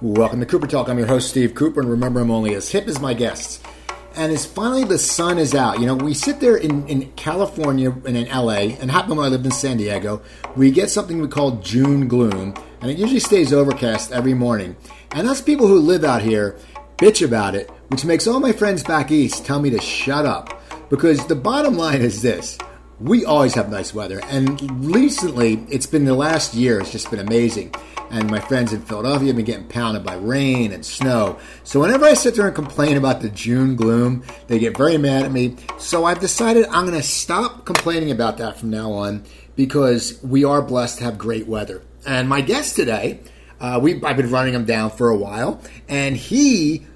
Welcome to Cooper Talk. I'm your host, Steve Cooper, and remember, I'm only as hip as my guests. And as finally the sun is out, you know, we sit there in, in California and in LA, and happen when I lived in San Diego, we get something we call June gloom, and it usually stays overcast every morning. And us people who live out here bitch about it, which makes all my friends back east tell me to shut up. Because the bottom line is this we always have nice weather. And recently, it's been the last year, it's just been amazing. And my friends in Philadelphia have been getting pounded by rain and snow. So whenever I sit there and complain about the June gloom, they get very mad at me. So I've decided I'm going to stop complaining about that from now on because we are blessed to have great weather. And my guest today, uh, we I've been running him down for a while, and he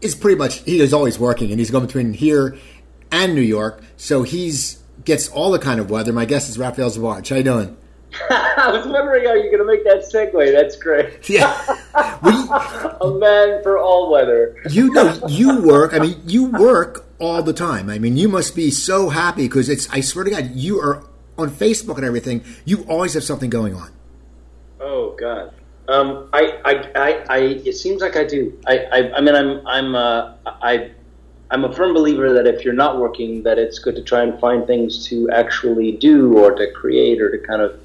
is pretty much he is always working, and he's going between here and New York. So he's gets all the kind of weather. My guest is Raphael Sbarge. How you doing? I was wondering how you're going to make that segue. That's great. Yeah, we, a man for all weather. you know, you work. I mean, you work all the time. I mean, you must be so happy because it's. I swear to God, you are on Facebook and everything. You always have something going on. Oh God. Um, I, I, I, I, it seems like I do. I, I, I mean, I'm, I'm, uh, I, I'm a firm believer that if you're not working, that it's good to try and find things to actually do or to create or to kind of,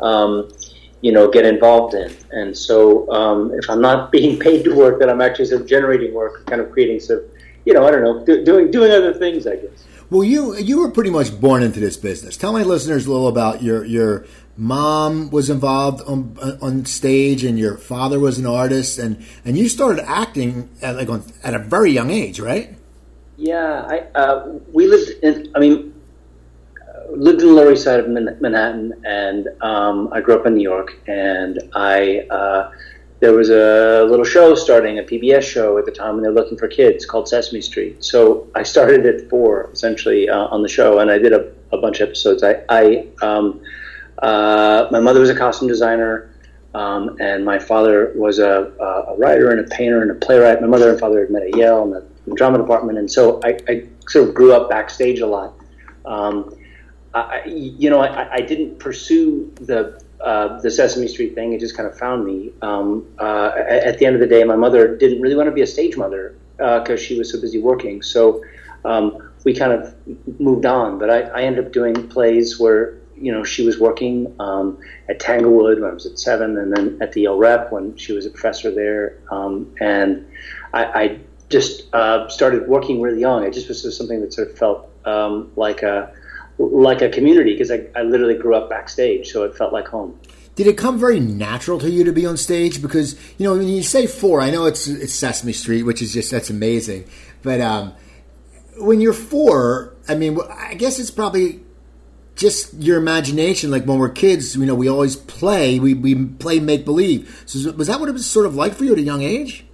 um, you know, get involved in. And so, um, if I'm not being paid to work, then I'm actually sort of generating work, kind of creating some, you know, I don't know, do, doing doing other things, I guess. Well, you you were pretty much born into this business. Tell my listeners a little about your your mom was involved on on stage, and your father was an artist, and and you started acting at like on, at a very young age, right? Yeah, I uh, we lived in. I mean, lived in the Lower East Side of Manhattan, and um, I grew up in New York. And I uh, there was a little show starting a PBS show at the time, and they're looking for kids called Sesame Street. So I started at four, essentially, uh, on the show, and I did a, a bunch of episodes. I, I um, uh, my mother was a costume designer. Um, and my father was a, a writer and a painter and a playwright. My mother and father had met at Yale the drama department, and so I, I, sort of grew up backstage a lot. Um, I, you know, I, I, didn't pursue the uh, the Sesame Street thing; it just kind of found me. Um, uh, at the end of the day, my mother didn't really want to be a stage mother because uh, she was so busy working. So um, we kind of moved on. But I, I ended up doing plays where you know, she was working um, at Tanglewood when I was at seven, and then at the Yale Rep when she was a professor there. Um, and I, I just uh, started working really young. It just was something that sort of felt um, like a like a community because I, I literally grew up backstage, so it felt like home. Did it come very natural to you to be on stage? Because you know, when you say four, I know it's it's Sesame Street, which is just that's amazing. But um, when you're four, I mean, I guess it's probably just your imagination. Like when we're kids, you know, we always play. We we play make believe. So was that what it was sort of like for you at a young age?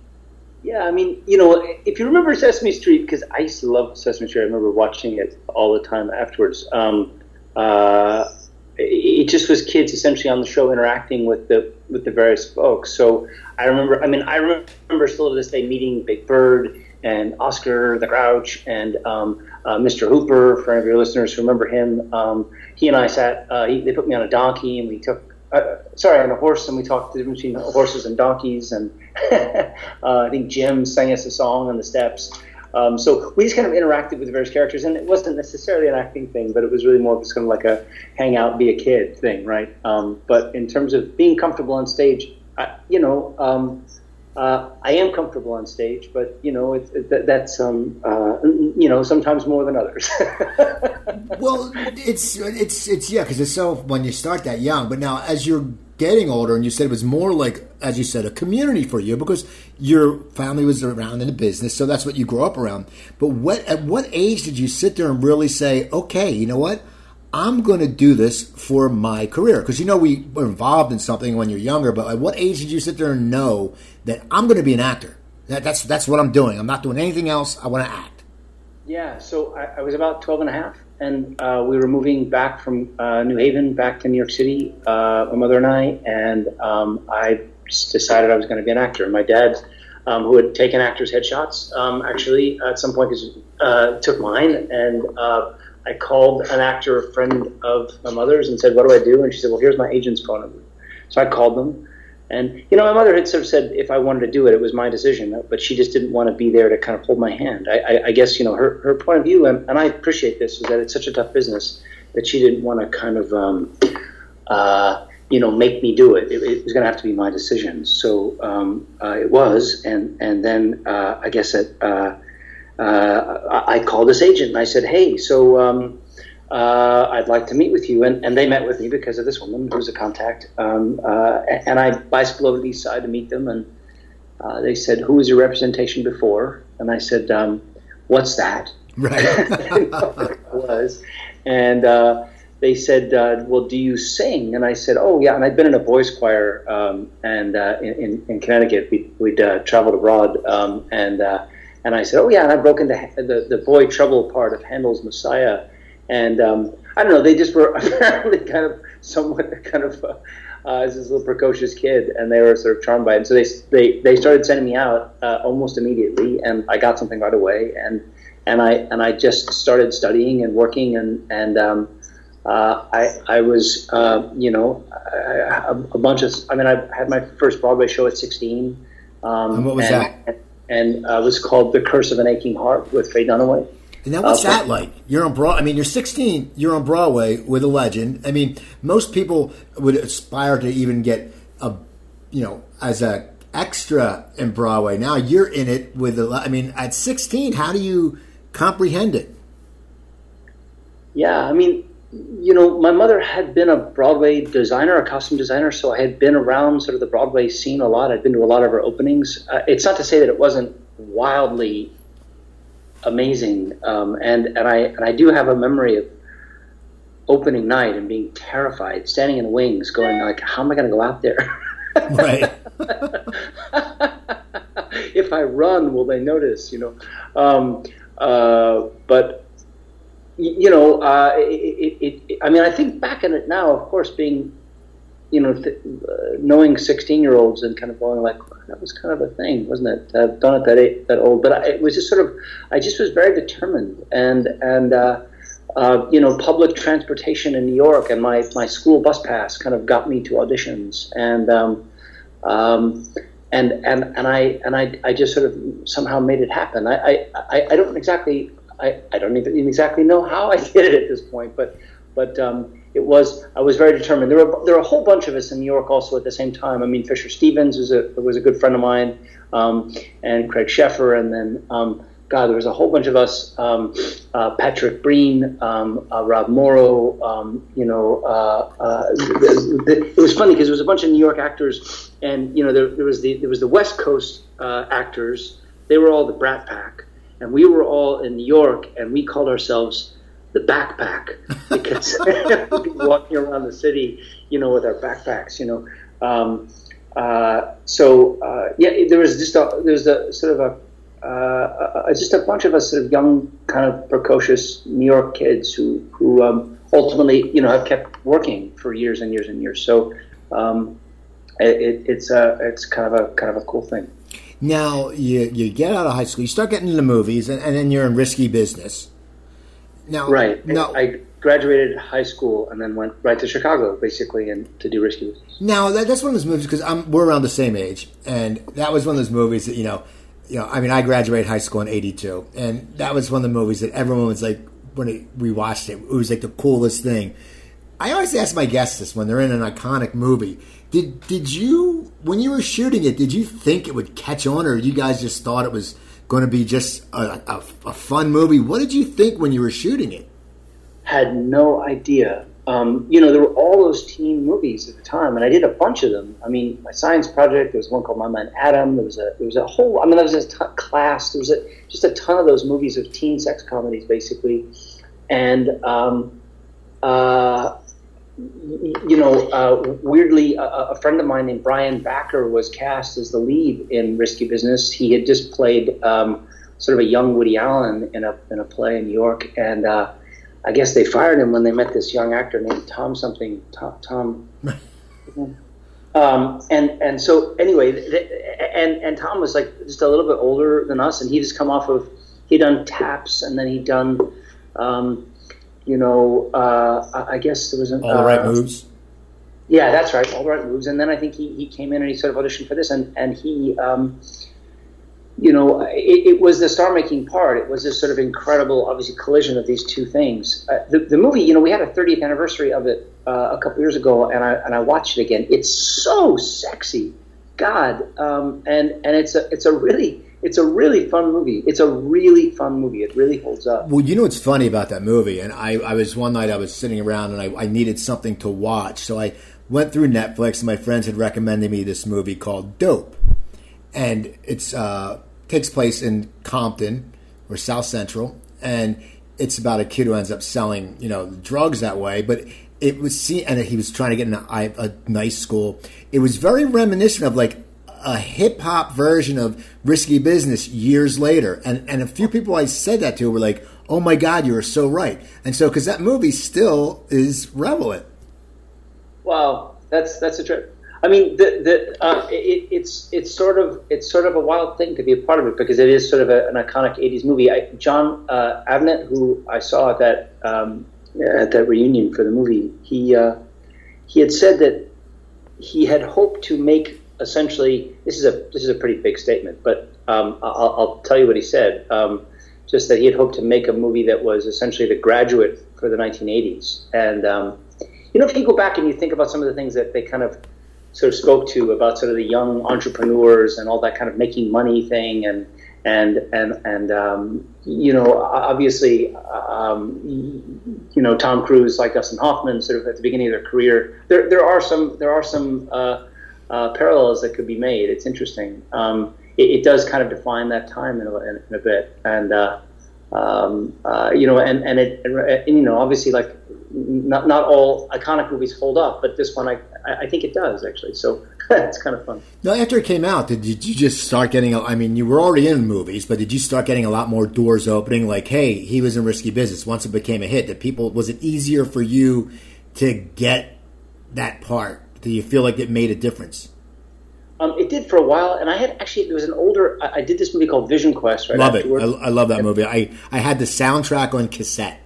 Yeah, I mean, you know, if you remember Sesame Street, because I used to love Sesame Street. I remember watching it all the time afterwards. Um, uh, it just was kids essentially on the show interacting with the with the various folks. So I remember. I mean, I remember still to this day meeting Big Bird and Oscar the Grouch and um, uh, Mr. Hooper, for any of your listeners who remember him. Um, he and I sat, uh, he, they put me on a donkey and we took, sorry, on a horse and we talked the difference between horses and donkeys. And uh, I think Jim sang us a song on the steps. Um, so we just kind of interacted with various characters, and it wasn't necessarily an acting thing, but it was really more just kind of like a hang out, be a kid thing, right? Um, but in terms of being comfortable on stage, I, you know, um, uh, I am comfortable on stage, but you know it, it, that's um, uh, you know sometimes more than others. well, it's it's it's yeah, because it's so when you start that young, but now as you're getting older, and you said it was more like as you said a community for you because your family was around in the business, so that's what you grew up around. But what at what age did you sit there and really say, okay, you know what? I'm going to do this for my career. Because you know, we were involved in something when you're younger, but at what age did you sit there and know that I'm going to be an actor? That, that's, that's what I'm doing. I'm not doing anything else. I want to act. Yeah, so I, I was about 12 and a half, and uh, we were moving back from uh, New Haven back to New York City, uh, my mother and I, and um, I decided I was going to be an actor. My dad, um, who had taken actors' headshots, um, actually at some point uh, took mine and uh, I called an actor, a friend of my mother's, and said, "What do I do?" And she said, "Well, here's my agent's phone number." So I called them, And you know, my mother had sort of said if I wanted to do it, it was my decision, but she just didn't want to be there to kind of hold my hand. I, I, I guess you know her her point of view, and, and I appreciate this, is that it's such a tough business that she didn't want to kind of um, uh, you know make me do it. It, it was going to have to be my decision. So um, uh, it was, and and then uh, I guess it, uh, uh, I called this agent and I said, hey, so. Um, uh, I'd like to meet with you. And, and they met with me because of this woman who was a contact. Um, uh, and I bicycled over to the east side to meet them. And uh, they said, Who was your representation before? And I said, um, What's that? Right. was. And uh, they said, uh, Well, do you sing? And I said, Oh, yeah. And I'd been in a boys' choir um, and uh, in, in Connecticut. We, we'd traveled abroad. Um, and and I said, Oh, yeah. And I broke into the, the boy treble part of Handel's Messiah and um, I don't know, they just were apparently kind of somewhat kind of uh, uh, as this little precocious kid, and they were sort of charmed by it. And so they they they started sending me out uh, almost immediately, and I got something right away, and and I and I just started studying and working, and and um, uh, I I was uh, you know a, a, bunch of I mean I had my first Broadway show at 16. Um, and what was and, that? And, uh, it was called The Curse of an Aching Heart with Faye Dunaway. And now, what's okay. that like? You're on Broad. I mean, you're 16. You're on Broadway with a legend. I mean, most people would aspire to even get a, you know, as a extra in Broadway. Now you're in it with a. I mean, at 16, how do you comprehend it? Yeah, I mean, you know, my mother had been a Broadway designer, a costume designer, so I had been around sort of the Broadway scene a lot. I'd been to a lot of her openings. Uh, it's not to say that it wasn't wildly amazing. Um, and and I and I do have a memory of opening night and being terrified, standing in the wings, going like, "How am I going to go out there?" right. if I run, will they notice? You know. Um, uh, but you know, uh, it, it, it, I mean, I think back in it now. Of course, being you know, th- uh, knowing 16 year olds and kind of going like, that was kind of a thing, wasn't it? I've done it that eight, that old, but I, it was just sort of, I just was very determined and, and, uh, uh, you know, public transportation in New York and my, my school bus pass kind of got me to auditions and, um, um, and, and, and I, and I, I just sort of somehow made it happen. I, I, I don't exactly, I, I don't even exactly know how I did it at this point, but, but, um, it was I was very determined. There were there were a whole bunch of us in New York also at the same time. I mean, Fisher Stevens was a was a good friend of mine, um, and Craig Sheffer, and then um, God, there was a whole bunch of us. Um, uh, Patrick Breen, um, uh, Rob Morrow. Um, you know, uh, uh the, the, it was funny because there was a bunch of New York actors, and you know there, there was the there was the West Coast uh, actors. They were all the Brat Pack, and we were all in New York, and we called ourselves the backpack because walking around the city, you know, with our backpacks, you know. Um, uh, so uh, yeah, there was just a there was a sort of a, uh, a, just a bunch of us sort of young, kind of precocious New York kids who who um, ultimately you know have kept working for years and years and years. So um, it, it's a it's kind of a kind of a cool thing. Now you you get out of high school, you start getting into movies, and, and then you're in risky business. Now, right. No. I graduated high school and then went right to Chicago, basically, and to do Risky Business. Now, that, that's one of those movies because we're around the same age, and that was one of those movies that you know, you know. I mean, I graduated high school in '82, and that was one of the movies that everyone was like when it, we watched it. It was like the coolest thing. I always ask my guests this when they're in an iconic movie. Did did you when you were shooting it? Did you think it would catch on, or you guys just thought it was? going to be just a, a, a, fun movie. What did you think when you were shooting it? Had no idea. Um, you know, there were all those teen movies at the time, and I did a bunch of them. I mean, my science project. There was one called My Man Adam. There was a there was a whole. I mean, there was a class. There was a, just a ton of those movies of teen sex comedies, basically, and um, uh, you know, uh, weirdly, a, a, friend of mine named Brian Backer was cast as the lead in Risky Business. He had just played um, sort of a young Woody Allen in a in a play in New York, and uh, I guess they fired him when they met this young actor named Tom something Tom. Tom um, and and so anyway, and and Tom was like just a little bit older than us, and he just come off of he'd done Taps, and then he'd done. Um, you know, uh, I guess there was an, all the right uh, moves. Yeah, that's right. All the right moves. And then I think he, he came in and he sort of auditioned for this, and and he, um, you know, it, it was the star making part. It was this sort of incredible, obviously, collision of these two things. Uh, the, the movie, you know, we had a 30th anniversary of it uh, a couple years ago, and I and I watched it again. It's so sexy, God, um, and and it's a it's a really it's a really fun movie. It's a really fun movie. It really holds up. Well, you know what's funny about that movie, and I, I was one night I was sitting around and I, I needed something to watch, so I went through Netflix and my friends had recommended me this movie called Dope, and it's uh, takes place in Compton or South Central, and it's about a kid who ends up selling you know drugs that way, but it was see, and he was trying to get in a, a nice school. It was very reminiscent of like a hip hop version of Risky Business years later. And and a few people I said that to were like, "Oh my God, you are so right." And so because that movie still is relevant. Wow, that's that's a trip. I mean, the, the uh, it, it's it's sort of it's sort of a wild thing to be a part of it because it is sort of a, an iconic '80s movie. I, Jon uh, Avnet, who I saw at that um, at that reunion for the movie, he uh, he had said that he had hoped to make essentially this is a this is a pretty big statement, but um, I'll, I'll, tell you what he said. Um, just that he had hoped to make a movie that was essentially the graduate for the 1980s. And um, you know, if you go back and you think about some of the things that they kind of sort of spoke to about sort of the young entrepreneurs and all that kind of making money thing and and and and um, you know obviously um, you know Tom Cruise like Dustin Hoffman sort of at the beginning of their career there there are some there are some uh, uh, parallels that could be made it's interesting um, it, it, does kind of define that time in a, in, in a bit and uh, um, uh, you know and and it and, you know obviously like not not all iconic movies hold up but this one I I think it does actually so it's kind of fun. Now, after it came out, did you just start getting? I mean, you were already in movies, but did you start getting a lot more doors opening? Like, hey, he was in Risky Business. Once it became a hit, that people was it easier for you to get that part? Do you feel like it made a difference? Um, it did for a while, and I had actually it was an older. I, I did this movie called Vision Quest. Right love afterwards. it. I, I, love that movie. I I had the soundtrack on cassette.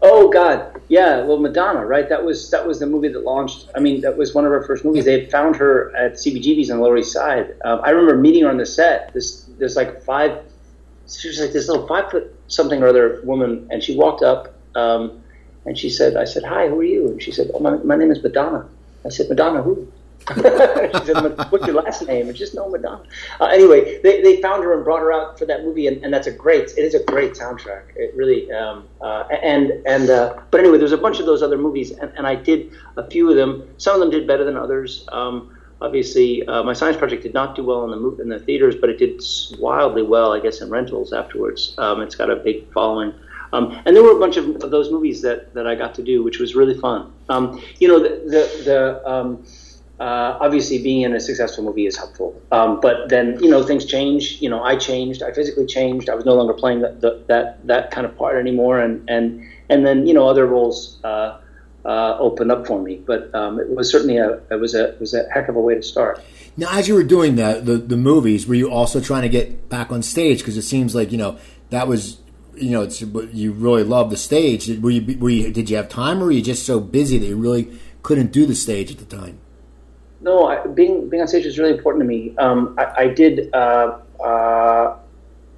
Oh God, yeah. Well, Madonna, right? That was that was the movie that launched. I mean, that was one of her first movies. They had found her at CBGB's on the Lower East Side. Um, I remember meeting her on the set. This there's like five. She was like this little five foot something or other woman, and she walked up um, and she said, "I said hi, who are you?" And she said, "Oh, my my name is Madonna." I said, "Madonna who?" she said, "What's your last name?" And just no Madonna. Uh, anyway, they, they found her and brought her out for that movie, and, and that's a great. It is a great soundtrack. It really. Um, uh, and and uh, but anyway, there's a bunch of those other movies, and, and I did a few of them. Some of them did better than others. Um, obviously, uh, my science project did not do well in the in the theaters, but it did wildly well, I guess, in rentals afterwards. Um, it's got a big following. Um, and there were a bunch of, of, those movies that, that I got to do, which was really fun. Um, you know, the the, the um, uh, obviously being in a successful movie is helpful. Um, but then you know things change. You know I changed. I physically changed. I was no longer playing that that that kind of part anymore. And and and then you know other roles uh, uh, opened up for me. But um, it was certainly a it was a it was a heck of a way to start. Now, as you were doing the the, the movies, were you also trying to get back on stage? Because it seems like you know that was you know it's you really love the stage. Were you, were you did you have time, or were you just so busy that you really couldn't do the stage at the time? No, I, being being on stage was really important to me. Um, I, I, did uh, uh,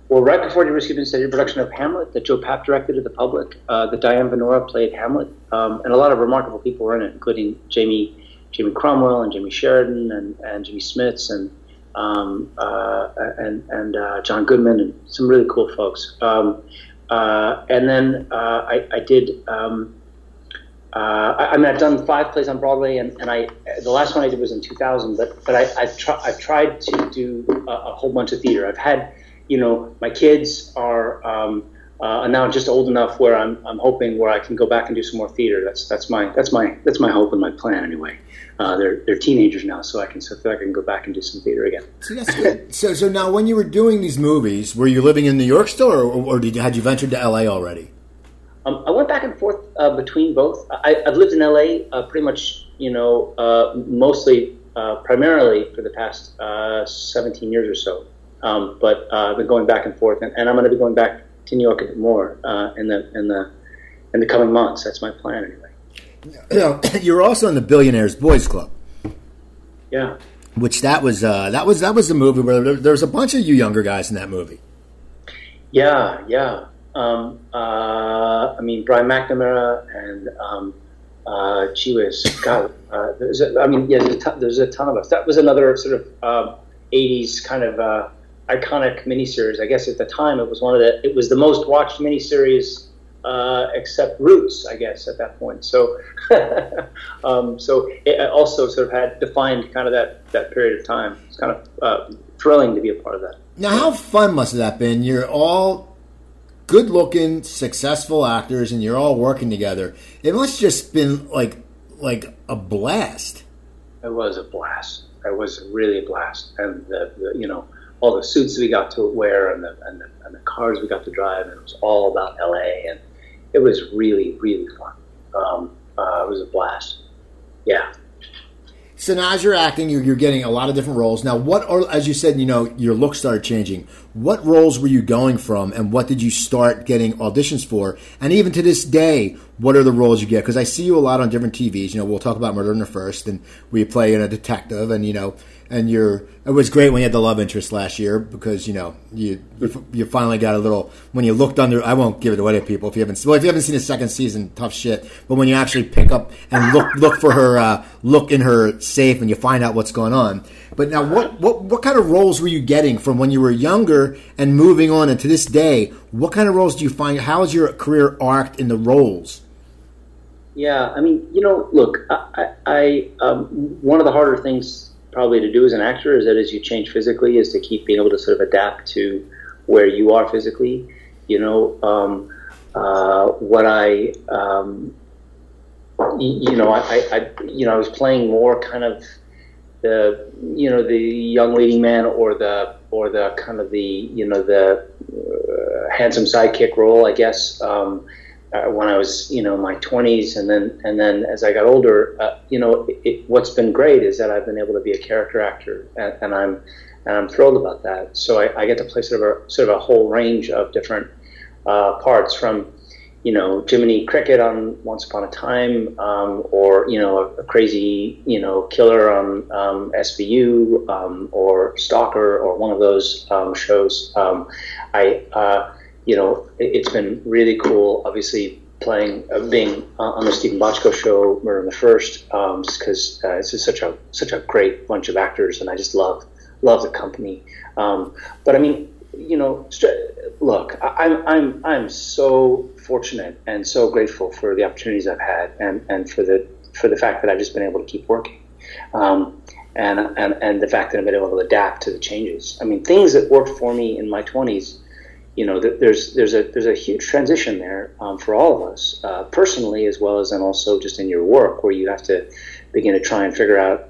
well right before the Business, I did a production of Hamlet that Joe Papp directed to the public. Uh, that Diane Venora played Hamlet, um, and a lot of remarkable people were in it, including Jamie Jamie Cromwell and Jamie Sheridan and, and Jimmy Smits and um, uh, and and uh, John Goodman and some really cool folks. Um, uh, and then I, I, did. Um, uh, I, I, mean, I've done five plays on Broadway, and, and I the last one I did was in 2000. But but I, I've, I've tried to do a, a, whole bunch of theater. I've had, you know, my kids are um, uh, now just old enough where I'm I'm hoping where I can go back and do some more theater. That's that's my that's my that's my hope and my plan anyway. Uh, they're they're teenagers now, so I can so feel like I can go back and do some theater again. So that's good. so so now, when you were doing these movies, were you living in New York still, or, or did you, had you ventured to L.A. already? Um, I went back and forth uh, between both. I, have lived in LA uh, pretty much, you know, uh, mostly, uh, primarily for the past uh, 17 years or so. Um, but uh, I've been going back and forth, and, and I'm going to be going back to New York a bit more in the in the in the coming months. That's my plan, anyway. You know, you were also in the Billionaires Boys Club. Yeah. Which that was uh, that was that was the movie where there, there was a bunch of you younger guys in that movie. Yeah, yeah. Um, uh, I mean, Brian McNamara and um, uh, whiz, God, uh, there's a, I mean, yeah, there's a, ton, there's a ton of us. That was another sort of uh, 80s kind of uh, iconic miniseries. I guess at the time it was one of the, it was the most watched miniseries uh, except Roots, I guess, at that point. So, um, so it also sort of had defined kind of that, that period of time. It's kind of uh, thrilling to be a part of that. Now, how fun must that have been? You're all good looking, successful actors, and you're all working together. It must just been like like a blast. It was a blast. It was really a blast, and the, the you know all the suits we got to wear and the, and the and the cars we got to drive, and it was all about LA, and it was really really fun. Um, uh, it was a blast. Yeah. So now, as you're acting, you're, you're, getting a lot of different roles. Now, what are, as you said, you know, your look started changing. What roles were you going from, and what did you start getting auditions for? And even to this day, what are the roles you get? Because I see you a lot on different TVs. You know, we'll talk about Murder in the First, and we play in a detective, and you know, and you're it was great when you had the love interest last year because you know you you finally got a little when you looked under I won't give it away to people if you haven't well if you haven't seen the second season tough shit but when you actually pick up and look look for her uh, look in her safe and you find out what's going on but now what what what kind of roles were you getting from when you were younger and moving on and to this day what kind of roles do you find how has your career arced in the roles yeah I mean you know look I, I um, one of the harder things probably to do as an actor is that as you change physically is to keep being able to sort of adapt to where you are physically. You know, um, uh, what I, um, you know, I, I, you know, I was playing more kind of the, you know, the young leading man or the, or the kind of the, you know, the uh, handsome sidekick role, I guess. Um, uh, when I was, you know, my 20s, and then and then as I got older, uh, you know, it, what's been great is that I've been able to be a character actor, and, and I'm and I'm thrilled about that. So I, I, get to play sort of a sort of a whole range of different uh, parts, from you know Jiminy Cricket on Once Upon a Time, um, or you know a, a, crazy you know killer on um, SVU, um, or Stalker, or one of those um, shows. Um, I uh, you know, it, has been really cool. Obviously, playing, uh, being on the Steven Bochco show, Murder in the First, um, just because uh, it's just such a such a great bunch of actors, and I just love love the company. But I mean, you know, look, I'm I'm I'm so fortunate and so grateful for the opportunities I've had, and and for the for the fact that I've just been able to keep working. Um, and, and, and the fact that I've been able to adapt to the changes. I mean, things that worked for me in my 20s you know, there's there's a there's a huge transition there um, for all of us, uh, personally as well as and also just in your work, where you have to begin to try and figure out,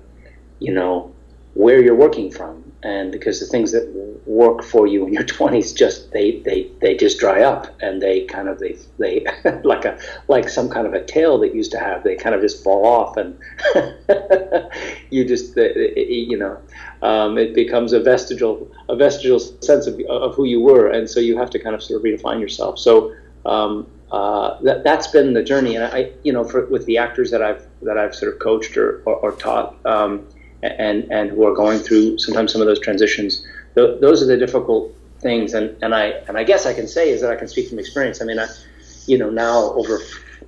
you know, where you're working from, and because the things that work for you in your 20s just they they they just dry up and they kind of they they like a like some kind of a tail that used to have they kind of just fall off and you just you know um, it becomes a vestigial a vestigial sense of, of who you were, and so you have to kind of sort of redefine yourself. So um, uh, that that's been the journey, and I you know for, with the actors that I've that I've sort of coached or or, or taught, um, and and who are going through sometimes some of those transitions. Th- those are the difficult things, and and I and I guess I can say is that I can speak from experience. I mean, I you know now over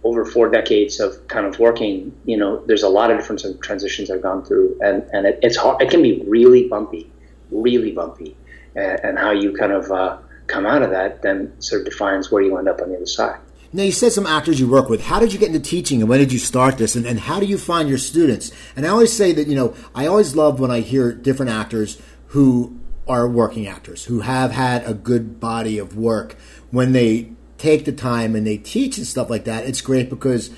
over four decades of kind of working, you know, there's a lot of different transitions I've gone through, and and it, it's hard. It can be really bumpy, really bumpy, and, and how you kind of uh, come out of that then sort of defines where you end up on the other side. Now, you said some actors you work with. How did you get into teaching and when did you start this? And, and how do you find your students? And I always say that, you know, I always love when I hear different actors who are working actors, who have had a good body of work when they take the time and they teach and stuff like that, it's great because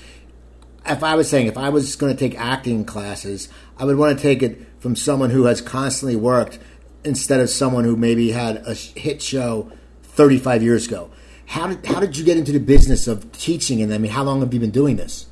if I was saying if I was going to take acting classes, I would want to take it from someone who has constantly worked instead of someone who maybe had a hit show 35 years ago. How did how did you get into the business of teaching? And I mean, how long have you been doing this?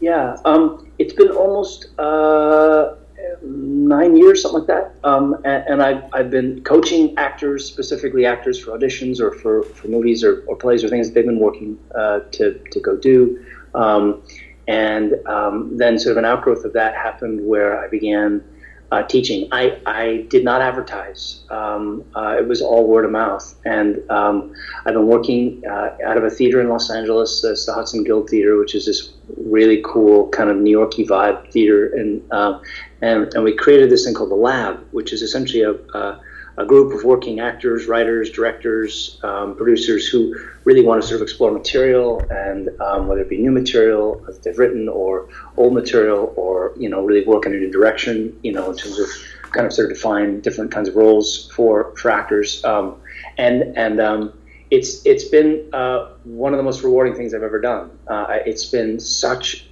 Yeah, um, it's been almost uh, nine years, something like that. Um, and, and I've, I've been coaching actors, specifically actors for auditions or for, for movies or, or plays or things that they've been working uh, to, to go do. Um, and um, then sort of an outgrowth of that happened where I began uh, teaching. I, I did not advertise. Um, uh, it was all word of mouth. And um, I've been working uh, out of a theater in Los Angeles. It's the Hudson Guild Theater, which is this really cool kind of New Yorky vibe theater. And, um, and, and we created this thing called The Lab, which is essentially a, a a group of working actors, writers, directors, um, producers who really want to sort of explore material and um, whether it be new material that they've written or old material or you know really work in a new direction, you know, in terms of kind of sort of define different kinds of roles for for actors. Um, and and um, it's it's been uh, one of the most rewarding things I've ever done. Uh, it's been such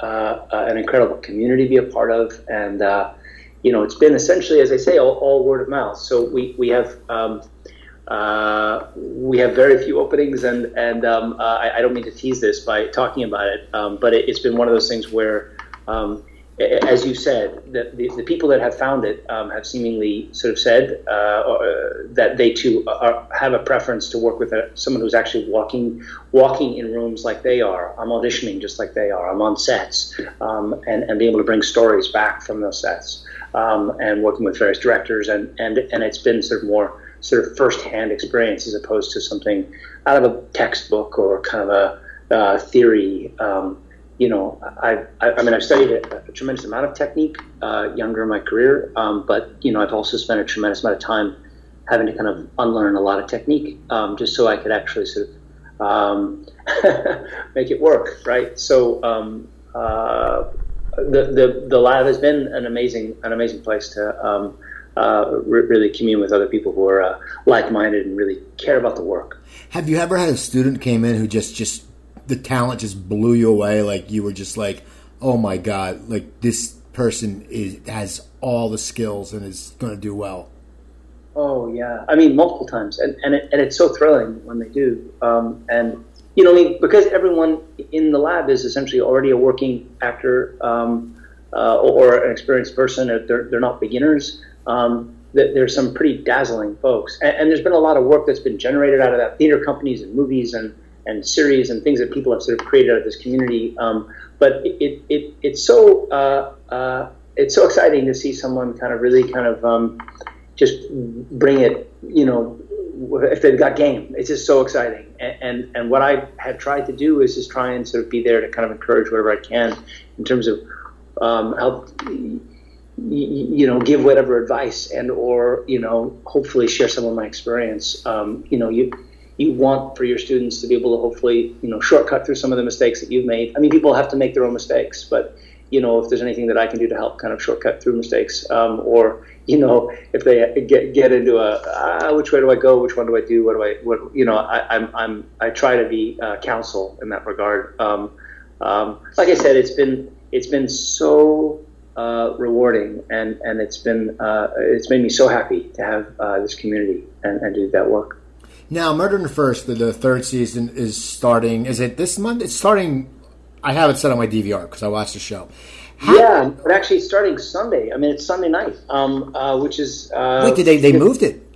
uh, uh an incredible community to be a part of and uh, you know, it's been essentially, as I say, all, all word of mouth. So we we have um, uh, we have very few openings, and and um, uh, I, I, don't mean to tease this by talking about it, um, but it, has been one of those things where, um, as you said, the, the, the, people that have found it um, have seemingly sort of said uh, uh, that they too are, have a preference to work with a, someone who's actually walking walking in rooms like they are. I'm auditioning just like they are. I'm on sets, um, and and be able to bring stories back from those sets um, and working with various directors, and, and and it's been sort of more sort of first-hand experience as opposed to something out of a textbook or kind of a uh, theory. Um, you know, I, I, I, mean, I've studied a, a tremendous amount of technique uh, younger in my career, um, but you know, I've also spent a tremendous amount of time having to kind of unlearn a lot of technique um, just so I could actually sort of um, make it work, right? So um, uh, the, the the lab has been an amazing an amazing place to um, uh, re- really commune with other people who are uh, like minded and really care about the work. Have you ever had a student came in who just just the talent just blew you away? Like you were just like, oh my god, like this person is has all the skills and is going to do well. Oh yeah, I mean multiple times, and and, it, and it's so thrilling when they do. Um, and you know, I mean, because everyone in the lab is essentially already a working actor um, uh, or an experienced person. They're, they're not beginners. Um, there's some pretty dazzling folks, and, and, there's been a lot of work that's been generated out of that. Theater companies and movies and and series and things that people have sort of created out of this community. Um, but it, it it's so uh, uh, it's so exciting to see someone kind of really kind of um, just bring it, you know, if they've got game. It's just so exciting. And, and, and what I have tried to do is just try and sort of be there to kind of encourage whatever I can in terms of um, help you know give whatever advice and or you know hopefully share some of my experience um, you know you you want for your students to be able to hopefully you know shortcut through some of the mistakes that you've made i mean people have to make their own mistakes but you know, if there's anything that I can do to help kind of shortcut through mistakes, um, or you know, if they get get into a ah, which way do I go, which one do I do, what do I, what you know, I, I'm I'm I try to be uh, counsel in that regard. Um, um, like I said, it's been it's been so uh, rewarding, and and it's been uh, it's made me so happy to have uh, this community and, and do that work. Now, Murder in the First, the, the third season is starting. Is it this month? It's starting I have it set on my DVR because I watched the show. How, yeah, but actually starting Sunday. I mean, it's Sunday night, um, uh, which is uh, wait. Did they they moved it?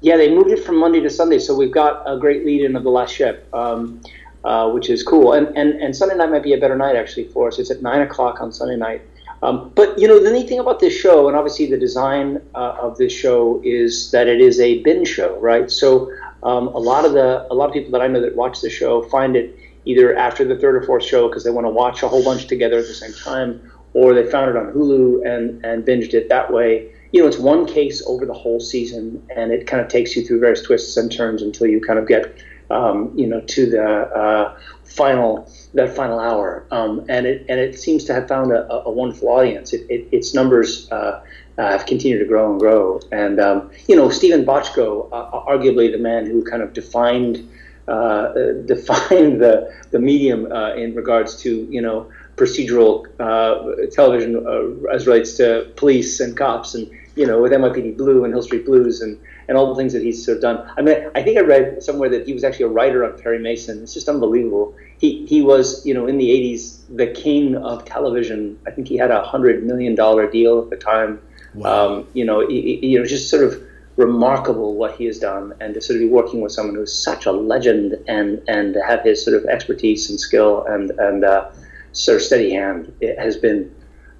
Yeah, they moved it from Monday to Sunday, so we've got a great lead in of the last ship, um, uh, which is cool. And, and and Sunday night might be a better night actually for us. It's at nine o'clock on Sunday night. Um, but you know the neat thing about this show, and obviously the design uh, of this show is that it is a binge show, right? So um, a lot of the a lot of people that I know that watch the show find it either after the third or fourth show because they want to watch a whole bunch together at the same time, or they found it on Hulu and, and binged it that way. You know, it's one case over the whole season, and it kind of takes you through various twists and turns until you kind of get, um, you know, to the uh, final that final hour. Um, and it and it seems to have found a, a wonderful audience. It, it, its numbers. Uh, uh, have continued to grow and grow, and um, you know Steven Bochco, uh, arguably the man who kind of defined uh, define the the medium uh, in regards to you know procedural uh, television uh, as relates to police and cops and you know with NYPD Blue and Hill Street Blues and and all the things that he's sort of done. I mean, I think I read somewhere that he was actually a writer on Perry Mason. It's just unbelievable. He he was you know in the '80s the king of television. I think he had a hundred million dollar deal at the time. Wow. Um, you know, he, you know, just sort of remarkable what he has done, and to sort of be working with someone who's such a legend and and have his sort of expertise and skill and and uh, sort of steady hand it has been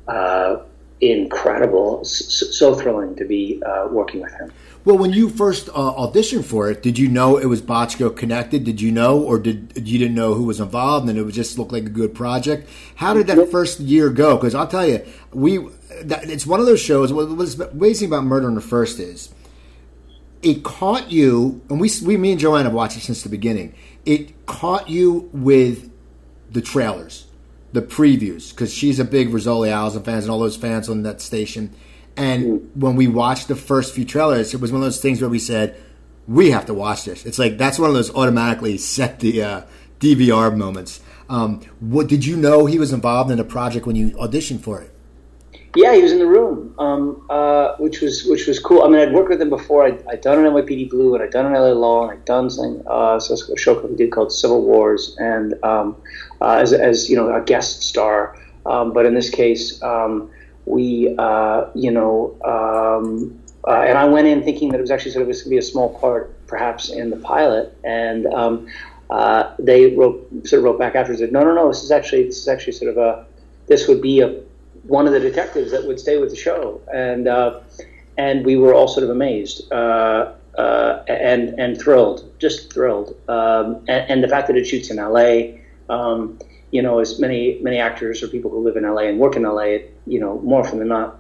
uh, incredible, so, so, thrilling to be uh, working with him. Well, when you first uh, auditioned for it, did you know it was Bochco connected? Did you know, or did you didn't know who was involved, and it would just look like a good project? How did that first year go? Because I'll tell you, we that, it's one of those shows. What What's amazing about Murder on the First is it caught you, and we, we me and Joanne have watched it since the beginning. It caught you with the trailers, the previews, because she's a big Rizzoli & Isles fans and all those fans on that station and when we watched the first few trailers, it was one of those things where we said, "We have to watch this." It's like that's one of those automatically set the uh, DVR moments. Um, what did you know he was involved in a project when you auditioned for it? Yeah, he was in the room, um, uh, which was which was cool. I mean, I'd worked with him before. I'd, I'd done an NYPD Blue, and I'd done an LA Law, and I'd done something, uh, a show we did called Civil Wars, and um, uh, as, as you know, a guest star. Um, but in this case, um, we, uh, you know, um, uh, and I went in thinking that it was actually sort of going to be a small part, perhaps in the pilot, and um, uh, they wrote sort of wrote back afterwards said, no, no, no, this is actually this is actually sort of a this would be a one of the detectives that would stay with the show, and uh, and we were all sort of amazed. Uh, uh, and and thrilled, just thrilled, um, and, and, the fact that it shoots in L.A. Um, you know, as many many actors or people who live in LA and work in LA, you know, more often than not,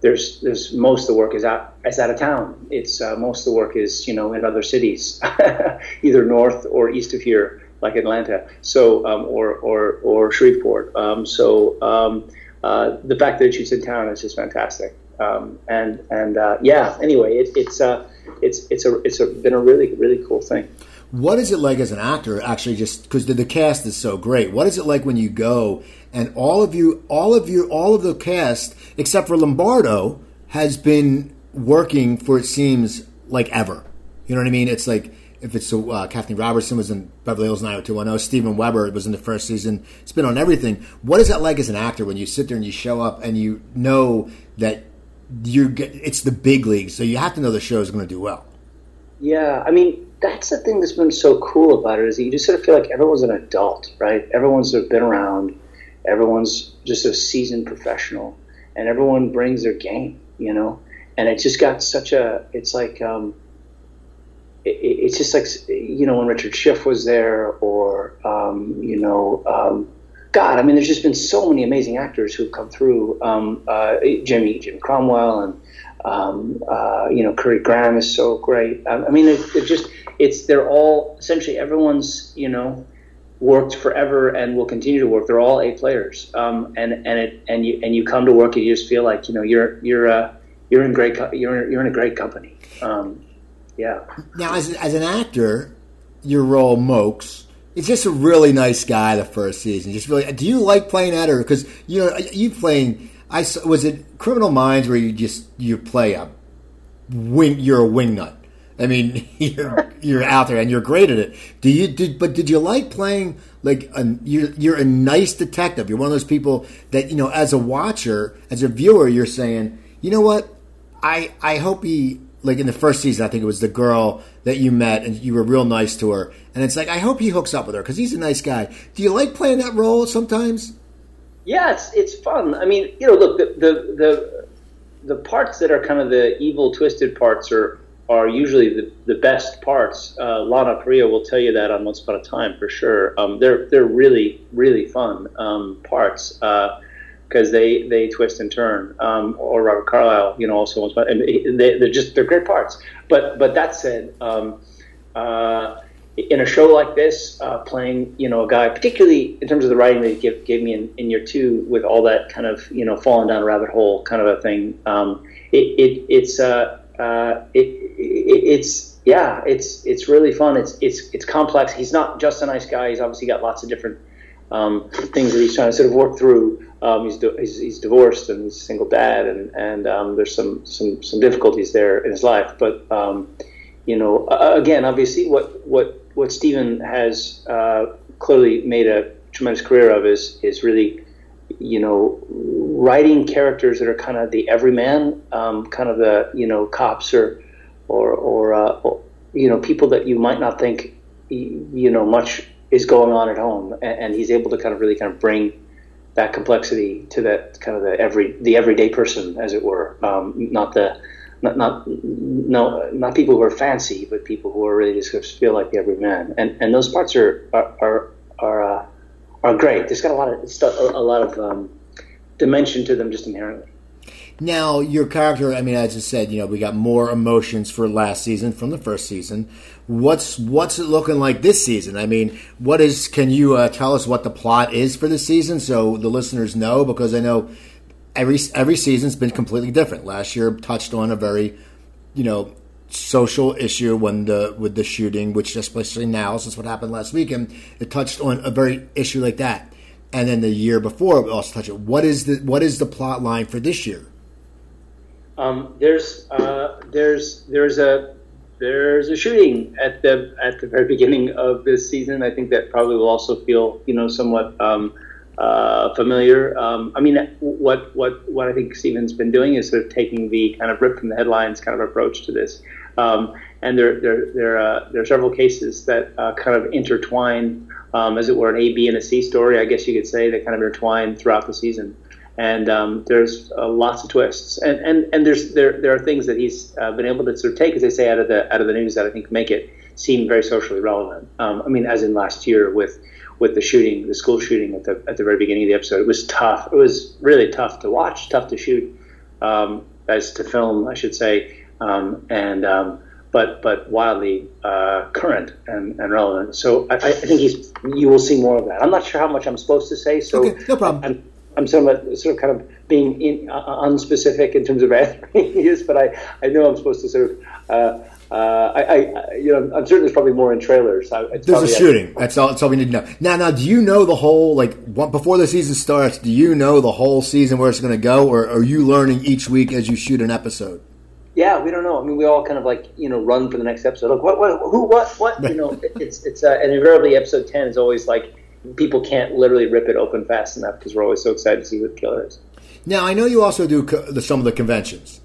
there's there's most of the work is out is out of town. It's uh, most of the work is you know in other cities, either north or east of here, like Atlanta, so um, or or or Shreveport. Um, so um, uh, the fact that shoots in town is just fantastic. Um, and and uh, yeah, anyway, it, it's uh, it's it's a it's a, been a really really cool thing. What is it like as an actor, actually, just because the, the, cast is so great? What is it like when you go and all of you, all of you, all of the cast, except for Lombardo, has been working for it seems like ever. You know what I mean? It's like if it's uh, Kathleen Robertson was in Beverly Hills 90210, Steven Weber was in the first season. It's been on everything. What is that like as an actor when you sit there and you show up and you know that you it's the big leagues, so you have to know the show is going to do well. Yeah, I mean that's the thing that's been so cool about it is that you just sort of feel like everyone's an adult, right? Everyone's sort of been around, everyone's just a seasoned professional, and everyone brings their game, you know. And it just got such a. It's like um, it, it's just like you know when Richard Schiff was there, or um, you know. Um, God, I mean, there's just been so many amazing actors who've come through. Um, uh, Jimmy, Jim Cromwell, and um, uh, you know, Currie Graham is so great. I, I mean, it, it just it's they're all essentially everyone's you know worked forever and will continue to work. They're all A players, um, and and it and you and you come to work and you just feel like you know you're you're uh, you're in great you're you're in a great company. Um, yeah. Now, as as an actor, your role Mokes. It's just a really nice guy the first season. Just really, do you like playing that, or because you know you playing? I was it Criminal Minds where you just you play a wing. You're a wingnut I mean, you're you're out there and you're great at it. Do you did? But did you like playing like a, you're you're a nice detective? You're one of those people that you know, as a watcher, as a viewer, you're saying, you know what? I I hope he like in the first season. I think it was the girl that you met and you were real nice to her, and it's like I hope he hooks up with her because he's a nice guy. Do you like playing that role sometimes? Yeah, it's it's fun. I mean, you know, look the the the, the parts that are kind of the evil, twisted parts are are usually the, the best parts. Uh, Lana Parrilla will tell you that on Once Upon a Time for sure. Um, they're they're really really fun um, parts because they they twist and turn. Um, or Robert Carlyle, you know, also and they, they're just they're great parts. But but that said. Um, uh, in a show like this, uh, playing you know a guy, particularly in terms of the writing he gave, gave me in, in year two, with all that kind of you know falling down a rabbit hole kind of a thing, um, it, it, it's uh, uh, it, it, it's yeah, it's it's really fun. It's it's it's complex. He's not just a nice guy. He's obviously got lots of different um, things that he's trying to sort of work through. Um, he's, he's, he's divorced and he's a single dad, and and um, there's some some some difficulties there in his life. But um, you know, uh, again, obviously, what what what Steven has uh, clearly made a tremendous career of is is really you know, writing characters that are kind of the everyman, um, kind of the you know cops or or or, uh, or, you know people that you might not think you know much is going on at home, and, and, he's able to kind of really kind of bring that complexity to that kind of the every the everyday person, as it were, um, not the not not no not people who are fancy, but people who are really just feel like the everyman. And and those parts are are are are, uh, are great. There's got a lot of a lot of um, dimension to them just inherently. Now, your character, I mean, as I said, you know, we got more emotions for last season from the first season. What's what's it looking like this season? I mean, what is? Can you uh, tell us what the plot is for the season so the listeners know? Because I know every every season's been completely different. Last year touched on a very, you know, social issue when the with the shooting, which especially now since what happened last weekend, it touched on a very issue like that. And then the year before, it also touched it. What is the what is the plot line for this year? Um, there's uh, there's there's a there's a shooting at the at the very beginning of this season. I think that probably will also feel you know somewhat um, uh, familiar. Um, I mean, what what what I think Steven's been doing is sort of taking the kind of rip from the headlines kind of approach to this. Um, and there there there uh, there are several cases that uh, kind of intertwine, um, as it were, an A, B, and a C story. I guess you could say that kind of intertwine throughout the season and um, there's uh, lots of twists, and and and there's there there are things that he's uh, been able to sort of take, as they say, out of the out of the news that I think make it seem very socially relevant. Um, I mean, as in last year with with the shooting, the school shooting at the at the very beginning of the episode, it was tough. It was really tough to watch, tough to shoot, um, as to film, I should say, um, and um, but but wildly uh, current and, and relevant. So I, I, think he's you will see more of that. I'm not sure how much I'm supposed to say. So okay, no problem. I'm, I'm sort of, sort of kind of being in, uh, uh unspecific in terms of answering this, but I, I know I'm supposed to sort of. Uh, uh, I, I, you know, I'm certain there's probably more in trailers. There's a shooting. That's all. That's all we need to know. Now, now, do you know the whole like before the season starts? Do you know the whole season where it's going to go, or are you learning each week as you shoot an episode? Yeah, we don't know. I mean, we all kind of like you know run for the next episode. Like what, what, who, what, what? You know, it's it's uh, and invariably episode ten is always like people can't literally rip it open fast enough because we're always so excited to see what the killer is. Now, I know you also do co- the, some of the conventions.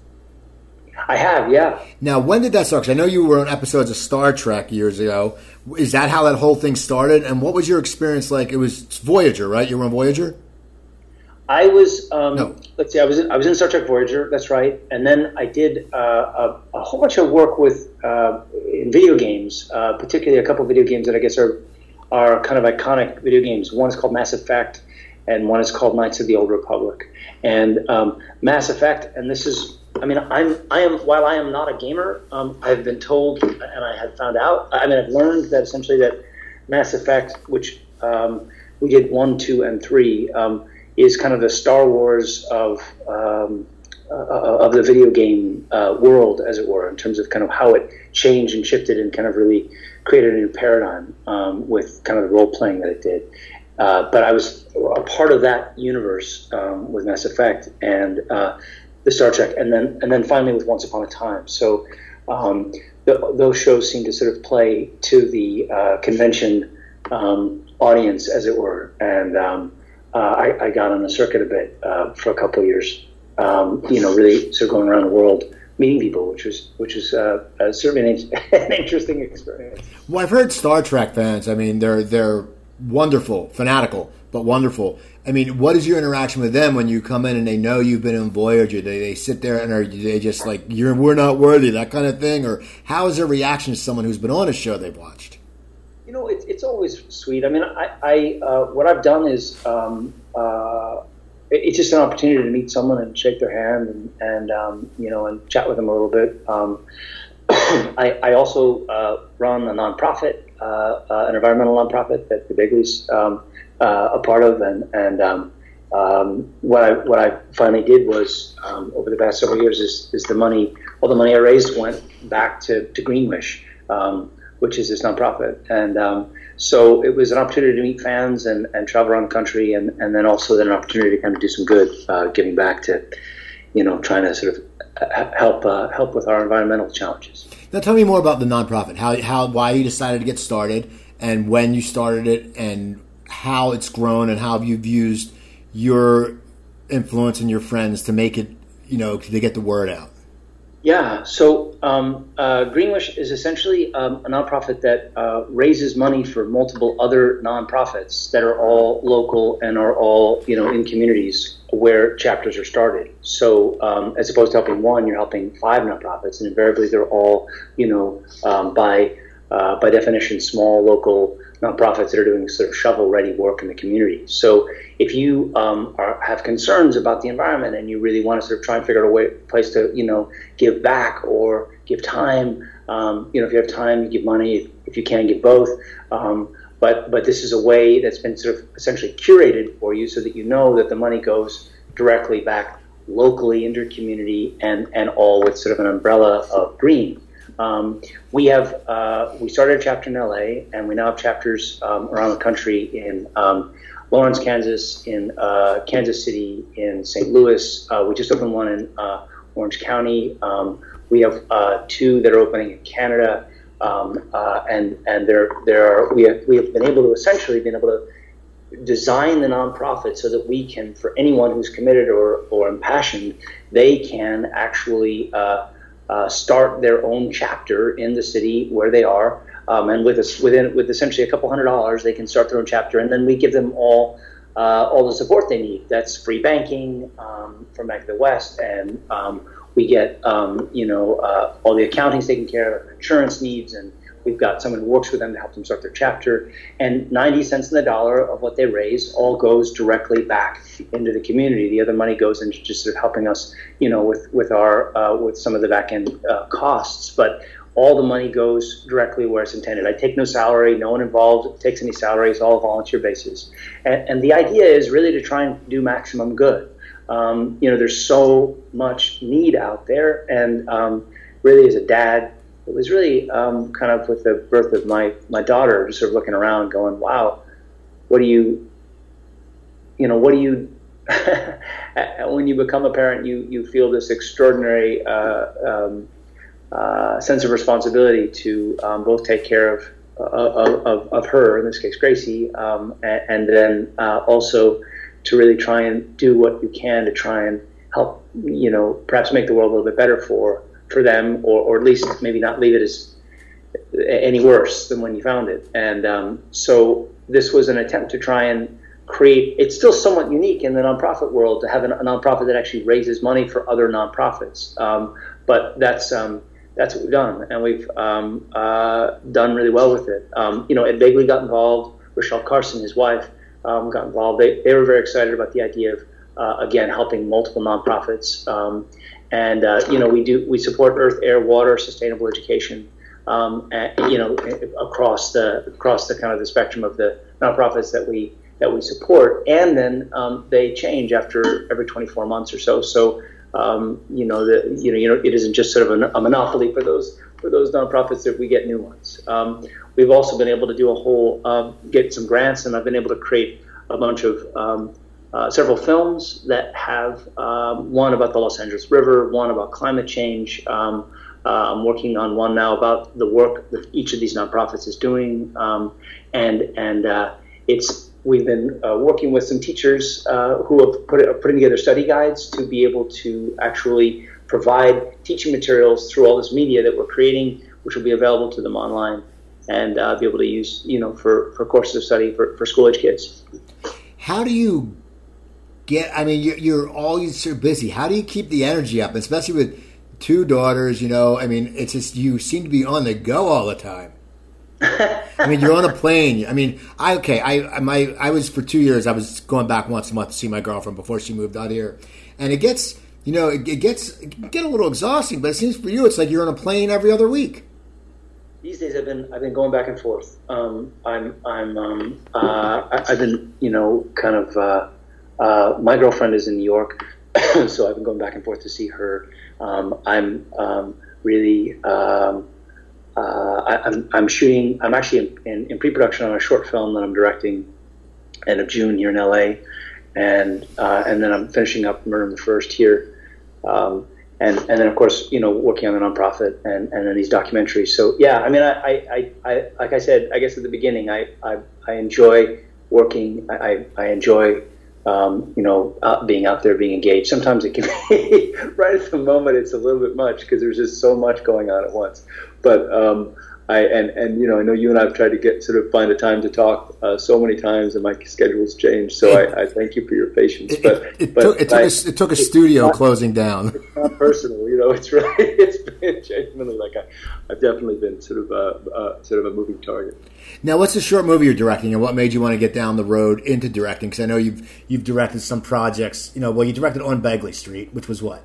I have, yeah. Now, when did that start? Because I know you were on episodes of Star Trek years ago. Is that how that whole thing started? And what was your experience like? It was Voyager, right? You were on Voyager. I was. Um, no. Let's see. I was. In, I was in Star Trek Voyager. That's right. And then I did uh, a, a, whole bunch of work with uh, in video games, uh, particularly a couple of video games that I guess are are kind of iconic video games. One is called Mass Effect, and one is called Knights of the Old Republic. And um, Mass Effect, and this is, I mean, I'm, I am, while I am not a gamer, um, I've been told, and I have found out, I mean, I've learned that essentially that Mass Effect, which um, we did one, two, and three, um, is kind of the Star Wars of um, uh, of the video game uh, world, as it were, in terms of kind of how it changed and shifted and kind of really created a new paradigm um, with kind of the role playing that it did. Uh, but I was a part of that universe um, with Mass Effect and uh, the Star Trek, and then and then finally with Once Upon a Time. So um, those shows seem to sort of play to the uh, convention um, audience, as it were. And um, uh, I, I, got on the circuit a bit uh, for a couple of years. Um, you know, really sort of going around the world meeting people, which was which is uh, uh, certainly an, an, interesting experience. Well, I've heard Star Trek fans. I mean, they're they're wonderful, fanatical, but wonderful. I mean, what is your interaction with them when you come in and they know you've been in Voyager? They, they sit there and are they just like you're we're not worthy that kind of thing, or how is their reaction to someone who's been on a show they've watched? You know, it's it's always sweet. I mean, I, I uh, what I've done is um, uh, it's just an opportunity to meet someone and shake their hand and, and um, you know and chat with them a little bit. Um, I, I, also uh, run a nonprofit, uh, uh, an environmental nonprofit that the Begleys um, uh, a part of, and and um, um, what I what I finally did was um, over the past several years is, is the money all the money I raised went back to to Greenwish, which is this nonprofit, and so it was an opportunity to meet fans and, and travel around the country, and, and then also then an opportunity to kind of do some good, uh, giving back to, you know, trying to sort of uh, help uh, help with our environmental challenges. Now, tell me more about the nonprofit. How how why you decided to get started, and when you started it, and how it's grown, and how you've used your influence and your friends to make it, you know, to get the word out. Yeah, so um, uh, Greenwish is essentially um, a nonprofit that uh, raises money for multiple other nonprofits that are all local and are all you know in communities where chapters are started. So um, as opposed to helping one, you're helping five nonprofits, and invariably they're all you know um, by uh, by definition small local nonprofits that are doing sort of shovel ready work in the community. So if you um, are, have concerns about the environment and you really want to sort of try and figure out a way, place to, you know, give back or give time, um, you know, if you have time, you give money. If, if you can, give both. Um, but but this is a way that's been sort of essentially curated for you so that you know that the money goes directly back locally into your community and and all with sort of an umbrella of green. Um, we have uh, we started a chapter in LA, and we now have chapters um, around the country in um, Lawrence, Kansas, in uh, Kansas City, in St. Louis. Uh, we just opened one in uh, Orange County. Um, we have uh, two that are opening in Canada, um, uh, and and there there are we have we have been able to essentially been able to design the nonprofit so that we can, for anyone who's committed or or impassioned, they can actually uh, start their own chapter in the city where they are. Um, and with within with essentially a couple hundred dollars, they can start their own chapter, and then we give them all uh, all the support they need. That's free banking um, from Bank of the West, and um, we get um, you know uh, all the accounting taken care of, insurance needs, and We've got someone who works with them to help them start their chapter. And 90 cents in the dollar of what they raise all goes directly back into the community. The other money goes into just sort of helping us, you know, with, with our, uh, with some of the back end uh, costs. But all the money goes directly where it's intended. I take no salary, no one involved takes any salary, it's all volunteer basis. And, and the idea is really to try and do maximum good. Um, you know, there's so much need out there, and um, really, as a dad, it was really um, kind of with the birth of my my daughter, just sort of looking around, going, "Wow, what do you, you know, what do you?" when you become a parent, you you feel this extraordinary uh, um, uh, sense of responsibility to um, both take care of, uh, of, of her, in this case Gracie, um, and, and, then uh, also to really try and do what you can to try and help, you know, perhaps make the world a little bit better for for them, or, or at least maybe not leave it as any worse than when you found it. And um, so this was an attempt to try and create. It's still somewhat unique in the nonprofit world to have a, nonprofit that actually raises money for other nonprofits. Um, but that's um, that's what we've done, and we've um, uh, done really well with it. Um, you know, Ed Begley got involved. Rachelle Carson, his wife, um, got involved. They, they were very excited about the idea of uh, again helping multiple nonprofits. And uh, you know we do we support earth, air, water, sustainable education. Um, you know across the across the kind of the spectrum of the nonprofits that we that we support, and then um, they change after every 24 months or so. So um, you know you know you know it isn't just sort of a, monopoly for those for those nonprofits if we get new ones. Um, we've also been able to do a whole um, get some grants, and I've been able to create a bunch of um, uh, several films that have um, one about the Los Angeles River, one about climate change. Um, uh, I'm working on one now about the work that each of these nonprofits is doing, um, and and uh, it's we've been uh, working with some teachers uh, who have put are putting together study guides to be able to actually provide teaching materials through all this media that we're creating, which will be available to them online and uh, be able to use you know for, for courses of study for, for school age kids. How do you get? I mean, you're, you're always so busy. How do you keep the energy up, especially with two daughters? You know, I mean, it's just you seem to be on the go all the time. I mean, you're on a plane. I mean, I okay. I my I was for two years. I was going back once a month to see my girlfriend before she moved out here, and it gets you know it, it gets it can get a little exhausting. But it seems for you, it's like you're on a plane every other week. These days, I've been I've been going back and forth. Um, I'm I'm um, uh, I've been you know kind of. Uh, uh, my girlfriend is in New York, so I've been going back and forth to see her. Um, I'm um, really um, uh, I, am I'm, I'm shooting. I'm actually in, in, in, pre-production on a short film that I'm directing end of June here in LA, and uh, and then I'm finishing up Murder the First here. Um, and, and then of course you know working on the nonprofit and, and then these documentaries. So yeah, I mean I, I, I like I said I guess at the beginning I, I, I enjoy working. I, I enjoy um, you know, being out there, being engaged. Sometimes it can be right at the moment. It's a little bit much because there's just so much going on at once. But um, I and and you know, I know you and I have tried to get sort of find a time to talk uh, so many times, and my schedule's changed. So I, I, thank you for your patience. It, but it, it but took, it took, I, a, it took a studio not, closing down. It's not personal, you know. It's really it's been genuinely like I, have definitely been sort of a, sort of a moving target. Now, what's the short movie you're directing, and what made you want to get down the road into directing? Because I know you've you've directed some projects. You know, well, you directed on Begley Street, which was what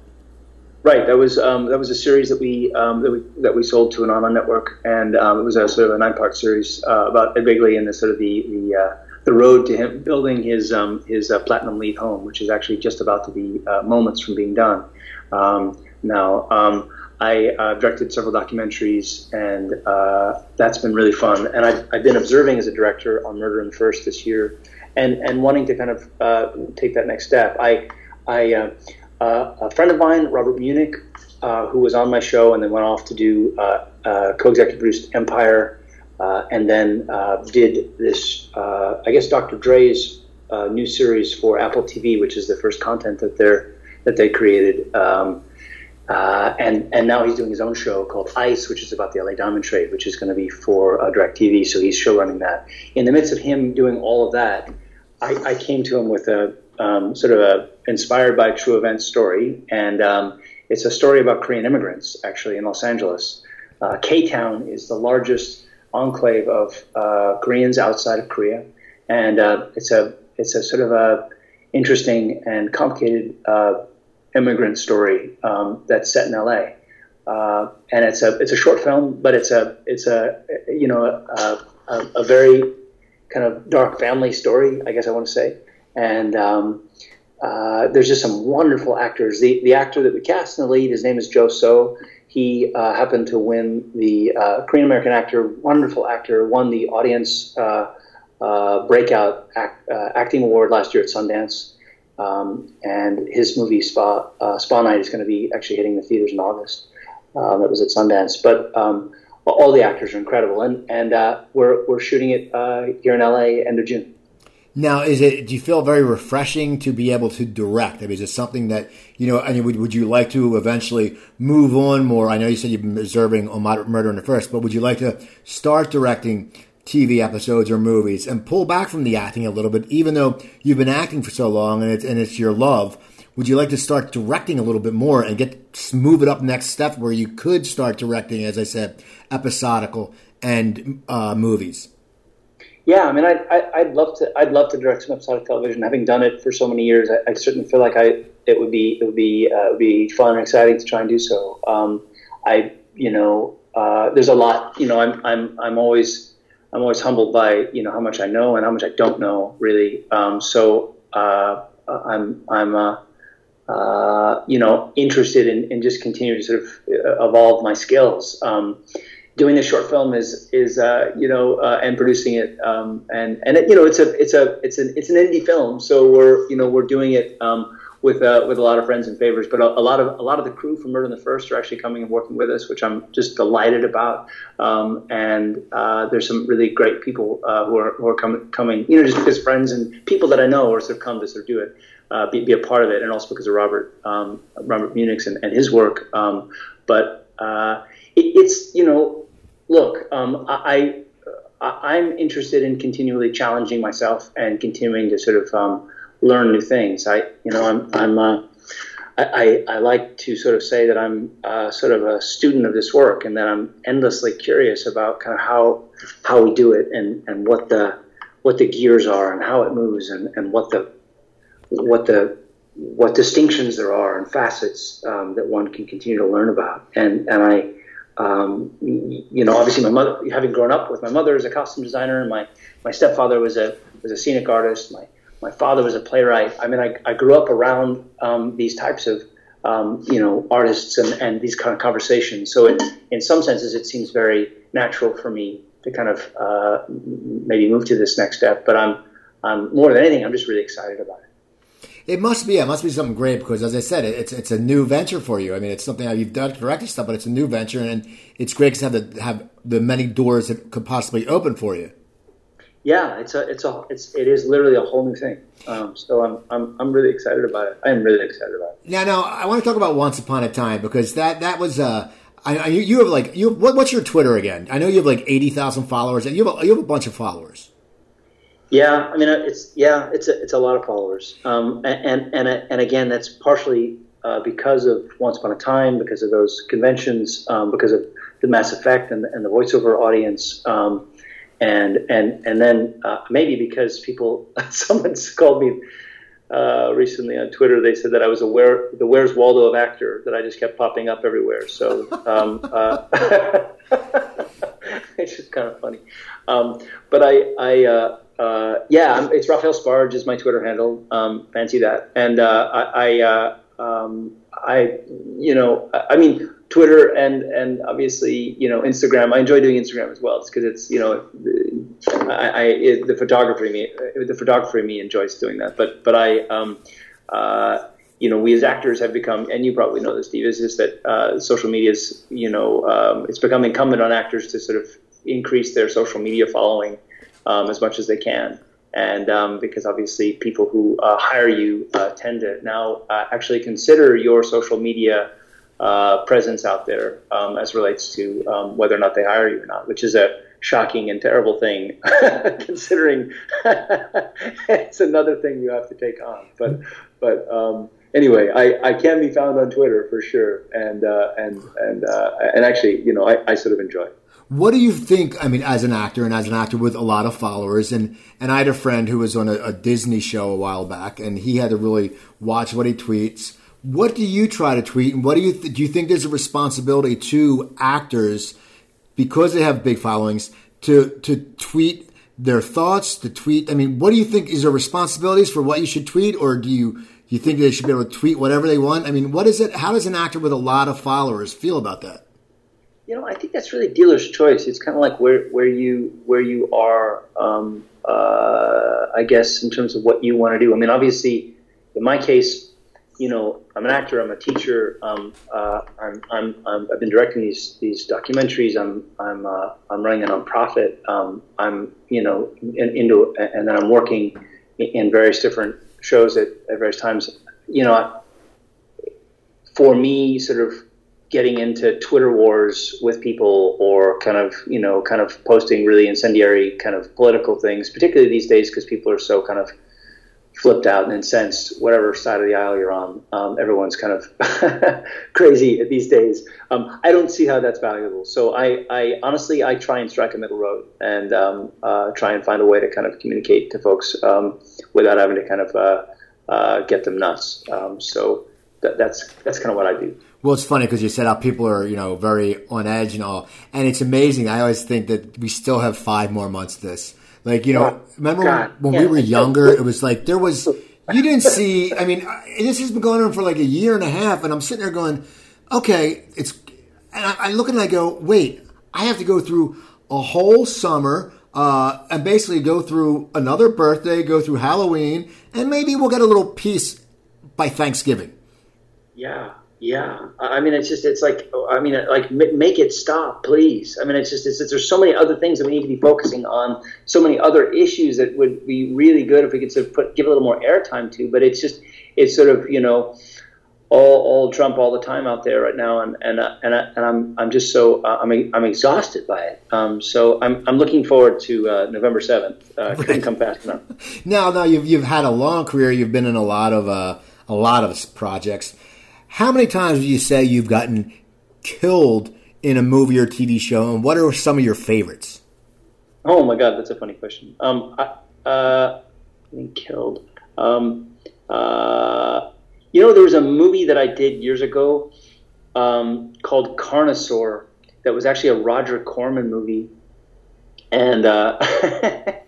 Right. That was um, that was a series that we um, that we that we sold to an online network, and um, it was a sort of a nine part series uh, about Ed Begley and the sort of the the, uh, the road to him building his um, his uh, platinum LEED home, which is actually just about to be uh, moments from being done. Um, now, um, I uh, directed several documentaries, and uh, that's been really fun. And I've, I've been observing as a director on Murder in the First this year, and and wanting to kind of take that next step. I I uh, a friend of mine, Robert Munic, uh, who was on my show and then went off to do uh, uh co-executive produced Empire, uh, and then uh, did this, I guess, Dr. Dre's new series for Apple TV, which is the first content that they're that they created. Um, and and now he's doing his own show called Ice, which is about the LA Diamond Trade, which is going to be for uh, DirecTV. So he's show running that. In the midst of him doing all of that, I, I came to him with a um, sort of a inspired by true event story, and um, it's a story about Korean immigrants actually in Los Angeles. Uh, K Town is the largest enclave of uh, Koreans outside of Korea, and uh, it's a it's a sort of a interesting and complicated uh, immigrant story um, that's set in L.A. Uh, and it's a it's a short film, but it's a it's a you know a, a, a very kind of dark family story, I guess I want to say and um, uh, there's just some wonderful actors. The the actor that we cast in the lead, his name is Joe Seo. He uh, happened to win the uh, Korean American actor, wonderful actor, won the audience uh, uh, breakout act, uh, acting award last year at Sundance. Um, and his movie Spa Spa Night is going to be actually hitting the theaters in August. Um, that was at Sundance, but um, all the actors are incredible, and and we're we're shooting it here in LA end of June. Now, is it? Do you feel very refreshing to be able to direct? I mean, is it something that you know? I mean, would, would you like to eventually move on more? I know you said you've been observing on Murder in the First, but would you like to start directing TV episodes or movies and pull back from the acting a little bit, even though you've been acting for so long and it's and it's your love? Would you like to start directing a little bit more and get move it up next step where you could start directing, as I said, episodical and uh, movies? Yeah, I mean, I, I, would love to. I'd love to direct some episodic television. Having done it for so many years, I, I certainly feel like I it would be it would be uh, it would be fun and exciting to try and do so. Um, I you know uh, there's a lot. You know, I'm I'm I'm always I'm always humbled by you know how much I know and how much I don't know really. Um, so uh, I'm I'm uh, uh, you know interested in, in just continuing to sort of uh, evolve my skills. Um, doing the short film is is uh, you know uh, and producing it um, and and it, you know it's a it's a it's an it's an indie film so we're you know we're doing it um, with uh, with a lot of friends and favors but a, a, lot of a lot of the crew from Murder in the First are actually coming and working with us which I'm just delighted about um, and uh, there's some really great people uh, who are who are coming coming you know just because friends and people that I know are sort of come to sort of do it. Uh, be, be a part of it, and also because of Robert um, Robert Munic's and, and his work. Um, but it, it's you know look, um, I, I am interested in continually challenging myself and continuing to sort of um, learn new things. I you know I'm I'm uh, I, I, like to sort of say that I'm uh, sort of a student of this work and that I'm endlessly curious about kind of how how we do it and, and what the what the gears are and how it moves and, and what the what the what distinctions there are and facets um, that one can continue to learn about and and I um, you know, obviously my mother, having grown up with my mother as a costume designer, and my, my stepfather was a was a scenic artist. My my father was a playwright. I mean, I, I grew up around um, these types of um, you know artists and, and these kind of conversations. So it, in some senses, it seems very natural for me to kind of uh, maybe move to this next step. But I'm I'm more than anything, I'm just really excited about it. It must be. It must be something great because, as I said, it's it's a new venture for you. I mean, it's something you've done directed stuff, but it's a new venture, and it's great to have the have the many doors that could possibly open for you. yeah, it's a it's a it's it is literally a whole new thing. Um, so I'm I'm I'm really excited about it. I am really excited about it. Now, now I want to talk about Once Upon a Time because that that was uh, I, I, you have like you what, what's your Twitter again? I know you have like eighty thousand followers, and you have a, you have a bunch of followers. Yeah, I mean it's yeah it's a, it's a lot of followers, um, and and and again that's partially uh, because of Once Upon a Time, because of those conventions, um, because of the Mass Effect and, and the voiceover audience. Um, and and and then uh, maybe because people, someone's called me uh, recently on Twitter. They said that I was a where the Where's Waldo of actor that I just kept popping up everywhere. So um, uh, it's just kind of funny. Um, but I I. Uh, uh, yeah, it's Raphael Sbarge is my Twitter handle. Um, fancy that. And uh, I, I, uh, um, I, you know, I mean, Twitter and and obviously you know Instagram. I enjoy doing Instagram as well, because it's you know I, I it, the photography me the photographer me enjoys doing that. But but I um, uh, you know we as actors have become and you probably know this, Steve, is just that uh, social media is you know um, it's become incumbent on actors to sort of increase their social media following um, as much as they can and um, because obviously people who uh, hire you uh, tend to now uh, actually consider your social media uh, presence out there um, as relates to um, whether or not they hire you or not, which is a shocking and terrible thing, considering it's another thing you have to take on. But but um, anyway, I, I can be found on Twitter for sure, and uh, and and uh, and actually, you know, I, I sort of enjoy. It. What do you think? I mean, as an actor and as an actor with a lot of followers, and and I had a friend who was on a, a Disney show a while back, and he had to really watch what he tweets what do you try to tweet, and what do you th- do? You think there's a responsibility to actors because they have big followings to to tweet their thoughts, to tweet? I mean, what do you think is there responsibilities for what you should tweet, or do you you think they should be able to tweet whatever they want? I mean, what is it? How does an actor with a lot of followers feel about that? You know, I think that's really dealer's choice. It's kind of like where where you where you are. Um, uh, I guess in terms of what you want to do. I mean, obviously, in my case, you know, I'm an actor, I'm a teacher, um, uh, I'm, I'm, i have been directing these these documentaries. I'm I'm uh, I'm running a nonprofit. Um, I'm you know in, into and then I'm working in various different shows at, at various times. You know, for me, sort of getting into Twitter wars with people or kind of you know kind of posting really incendiary kind of political things, particularly these days because people are so kind of flipped out and incensed, whatever side of the aisle you're on. Um, everyone's kind of crazy these days. Um, I don't see how that's valuable. So I, I, honestly, I try and strike a middle road and um, uh, try and find a way to kind of communicate to folks um, without having to kind of uh, uh, get them nuts. Um, so that, that's that's kind of what I do. Well, it's funny because you said how people are, you know, very on edge and all, and it's amazing. I always think that we still have five more months this like you know, remember God. when, when yeah. we were younger? It was like there was you didn't see. I mean, this has been going on for like a year and a half, and I'm sitting there going, okay, it's. And I, I look and I go, wait, I have to go through a whole summer uh, and basically go through another birthday, go through Halloween, and maybe we'll get a little piece by Thanksgiving. Yeah, yeah, I mean, it's just, it's like, I mean, like, make it stop, please. I mean, it's just, it's, it's, there's so many other things that we need to be focusing on, so many other issues that would be really good if we could sort of put, give a little more airtime to. But it's just, it's sort of, you know, all, all Trump all the time out there right now, and and uh, and, uh, and I'm I'm just so uh, I'm I'm exhausted by it. Um, so I'm I'm looking forward to uh, November seventh. Uh, couldn't come fast enough. Now, now you've you've had a long career. You've been in a lot of uh, a lot of projects. How many times would you say you've gotten killed in a movie or TV show, and what are some of your favorites? Oh my God, that's a funny question. Um, I, uh, killed. Um, uh, you know, there was a movie that I did years ago um, called Carnosaur that was actually a Roger Corman movie, and uh,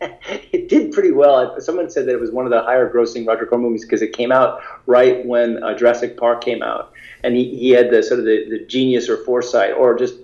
it did pretty well. Someone said that it was one of the higher grossing Roger Corman movies because it came out right when uh, Jurassic Park came out, and he, he had the sort of the, the genius or foresight or just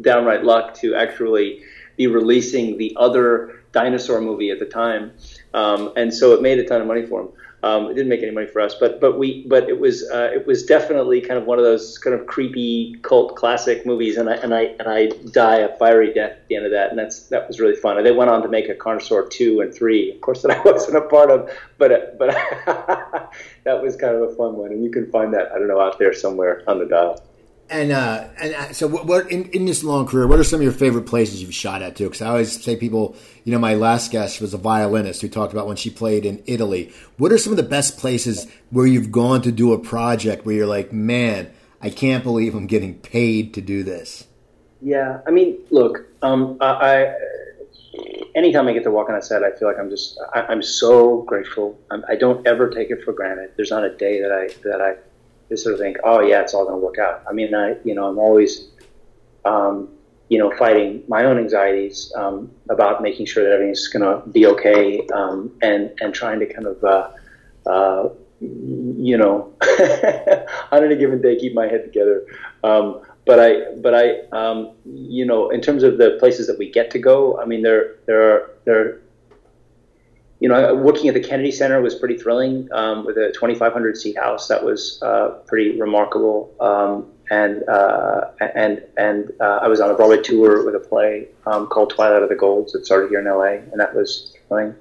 downright luck to actually be releasing the other dinosaur movie at the time, um, and so it made a ton of money for him. Um, it didn't make any money for us, but but we but it was uh, it was definitely kind of one of those kind of creepy cult classic movies, and I and I and I die a fiery death at the end of that, and that's that was really fun. And they went on to make a Carnosaur two and three, of course, that I wasn't a part of, but uh, but that was kind of a fun one, and you can find that I don't know out there somewhere on the dial. And uh, and uh, so, what, what in, in this long career, what are some of your favorite places you've shot at too? Because I always say people, you know, my last guest was a violinist who talked about when she played in Italy. What are some of the best places where you've gone to do a project where you're like, man, I can't believe I'm getting paid to do this? Yeah, I mean, look, um, I, I anytime I get to walk on a set, I feel like I'm just I, am so grateful. I'm, I do not ever take it for granted. There's not a day that I that I just sort of think, oh yeah, it's all going to work out. I mean, I you know I'm always um, you know fighting my own anxieties um, about making sure that everything's going to be okay um, and and trying to kind of uh, uh, you know on any given day keep my head together. Um, but I, but I, um, you know, in terms of the places that we get to go, I mean, there, there are, there, you know, working at the Kennedy Center was pretty thrilling um, with a 2,500 seat house. That was uh, pretty remarkable. Um, and uh, and and uh, I was on a Broadway tour with a play um, called Twilight of the Golds that started here in LA, and that was thrilling.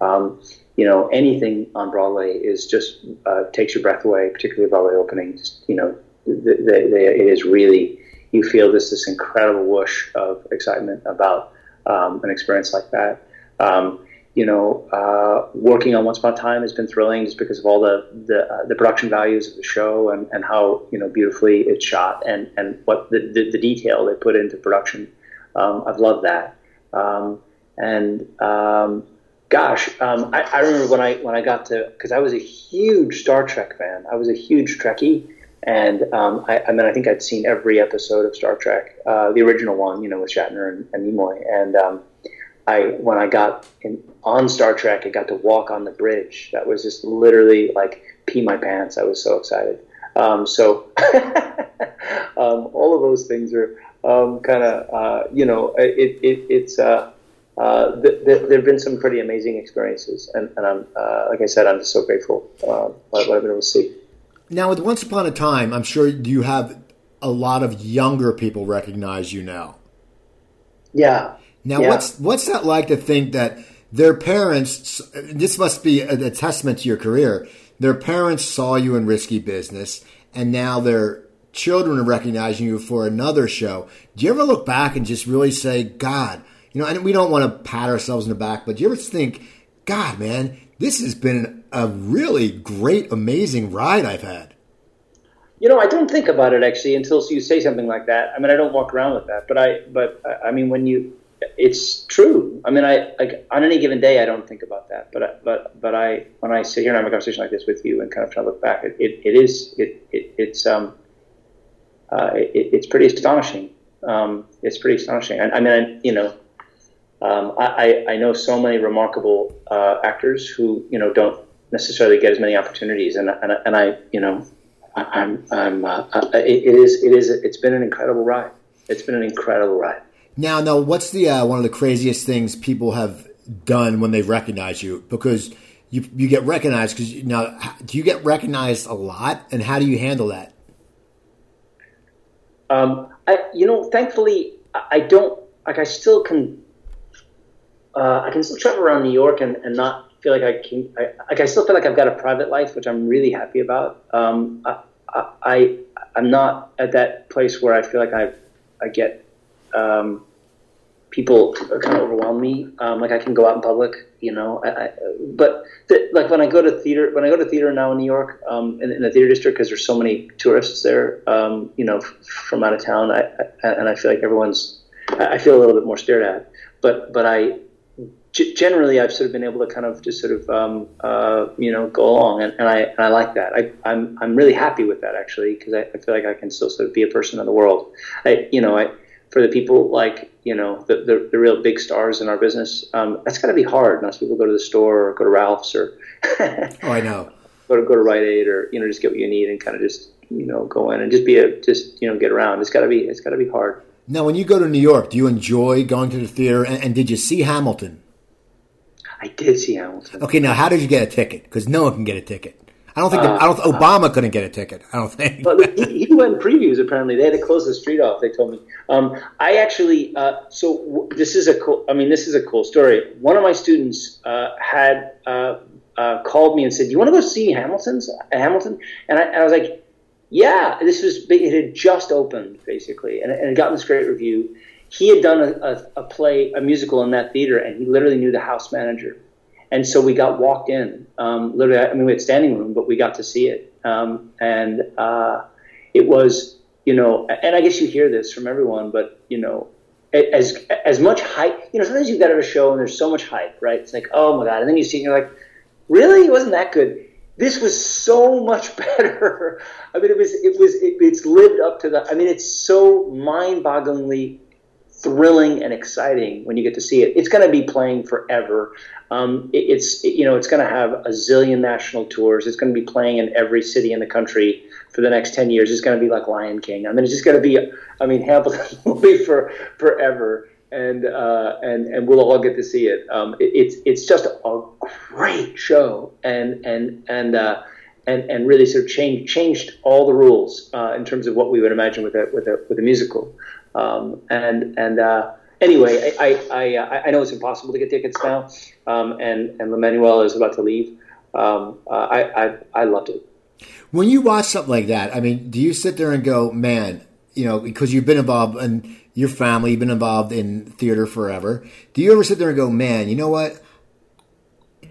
Um, you know, anything on Broadway is just uh, takes your breath away, particularly Broadway opening. Just, you know, the, the, the, it is really you feel this this incredible whoosh of excitement about um, an experience like that. Um, you know, uh, working on Once Upon a Time has been thrilling just because of all the the, uh, the production values of the show and, and how you know beautifully it's shot and and what the, the, the detail they put into production. Um, I've loved that. Um, and um, gosh, um, I, I, remember when I when I got to because I was a huge Star Trek fan. I was a huge Trekkie, and um, I, I, mean I think I'd seen every episode of Star Trek, uh, the original one, you know, with Shatner and, and Nimoy, and um, I when I got in, on Star Trek, I got to walk on the bridge. That was just literally like pee my pants. I was so excited. Um, so um, all of those things are um, kind of uh, you know it, it, it's uh, uh, th- th- there have been some pretty amazing experiences, and, and I'm uh, like I said, I'm just so grateful uh, what I've been able to see. Now, with Once Upon a Time, I'm sure you have a lot of younger people recognize you now. Yeah, now, yeah. what's what's that like to think that their parents? This must be a, a testament to your career. Their parents saw you in risky business, and now their children are recognizing you for another show. Do you ever look back and just really say, God, you know, and we don't want to pat ourselves in the back, but do you ever think, God, man, this has been a really great, amazing ride I've had? You know, I don't think about it actually until you say something like that. I mean, I don't walk around with that, but I, but I mean, when you it's true. I mean, I like on any given day, I don't think about that, but but but I when I sit here and have a conversation like this with you and kind of try to look back, it, it, it is it, it it's um uh, it, it's pretty astonishing. Um, it's pretty astonishing. I, I mean, I, you know, um, I I know so many remarkable uh, actors who you know don't necessarily get as many opportunities, and and and I you know I'm I'm uh, it, it is it is it's been an incredible ride. It's been an incredible ride. Now, now, what's the uh, one of the craziest things people have done when they recognize you? Because you you get recognized because now do you get recognized a lot, and how do you handle that? Um, I you know, thankfully, I don't like. I still can. Uh, I can still travel around New York and, and not feel like I can. I, like I still feel like I've got a private life, which I'm really happy about. Um, I, I I'm not at that place where I feel like I I get um, people kind of overwhelm me. Um, like I can go out in public, you know. I, I, but like when I go to theater, when I go to theater now in New York, um, in, in, the theater district, because there's so many tourists there, um, you know, f- from out of town, I, I, and I feel like everyone's. I feel a little bit more stared at. But but I g- generally I've sort of been able to kind of just sort of um, uh, you know go along, and, and I and I like that. I, I'm I'm really happy with that actually because I, I feel like I can still sort of be a person in the world. I you know I for the people like you know the, the, the real big stars in our business, um, that's got to be hard. Most people go to the store or go to Ralph's or oh, I know go to go to Rite Aid or you know just get what you need and kind of just you know go in and just be a just you know get around. It's got to be it's got to be hard. Now, when you go to New York, do you enjoy going to the theater? And, and did you see Hamilton? I did see Hamilton. Okay, now how did you get a ticket? Because no one can get a ticket. I don't think uh, I don't. Obama couldn't get a ticket. I don't think. but he, he, went in previews. Apparently, they had to close the street off. They told me. Um, I actually. Uh, so w- this is a cool. I mean, this is a cool story. One of my students uh, had uh, uh, called me and said, "Do you want to go see Hamilton's Hamilton?" And I, and I was like, "Yeah." This was it had just opened basically, and, and it gotten this great review. He had done a, a, a play, a musical in that theater, and he literally knew the house manager. And so we got walked in. Um, literally, I mean, we had standing room, but we got to see it. Um, and uh, it was, you know, and I guess you hear this from everyone, but you know, as as much hype. You know, sometimes you get at a show and there's so much hype, right? It's like, oh my god, and then you see, it and you're like, really, it wasn't that good. This was so much better. I mean, it was, it was, it, it's lived up to the. I mean, it's so mind-bogglingly thrilling and exciting when you get to see it. It's going to be playing forever. Um, it, it's it, you know it's going to have a zillion national tours. It's going to be playing in every city in the country for the next ten years. It's going to be like Lion King. I mean, it's just going to be. I mean, Hamilton will be for forever, and uh, and and we'll all get to see it. Um, it. It's it's just a great show, and and and. Uh, and, and really sort of changed changed all the rules uh, in terms of what we would imagine with a with a with a musical. Um, and and uh, anyway, I I, I, I, know it's impossible to get tickets now, um, and and Lin-Manuel is about to leave. Um, uh, I, I I loved it. When you watch something like that, I mean, do you sit there and go, man, you know, because you've been involved in your family, you've been involved in theater forever. Do you ever sit there and go, man, you know what?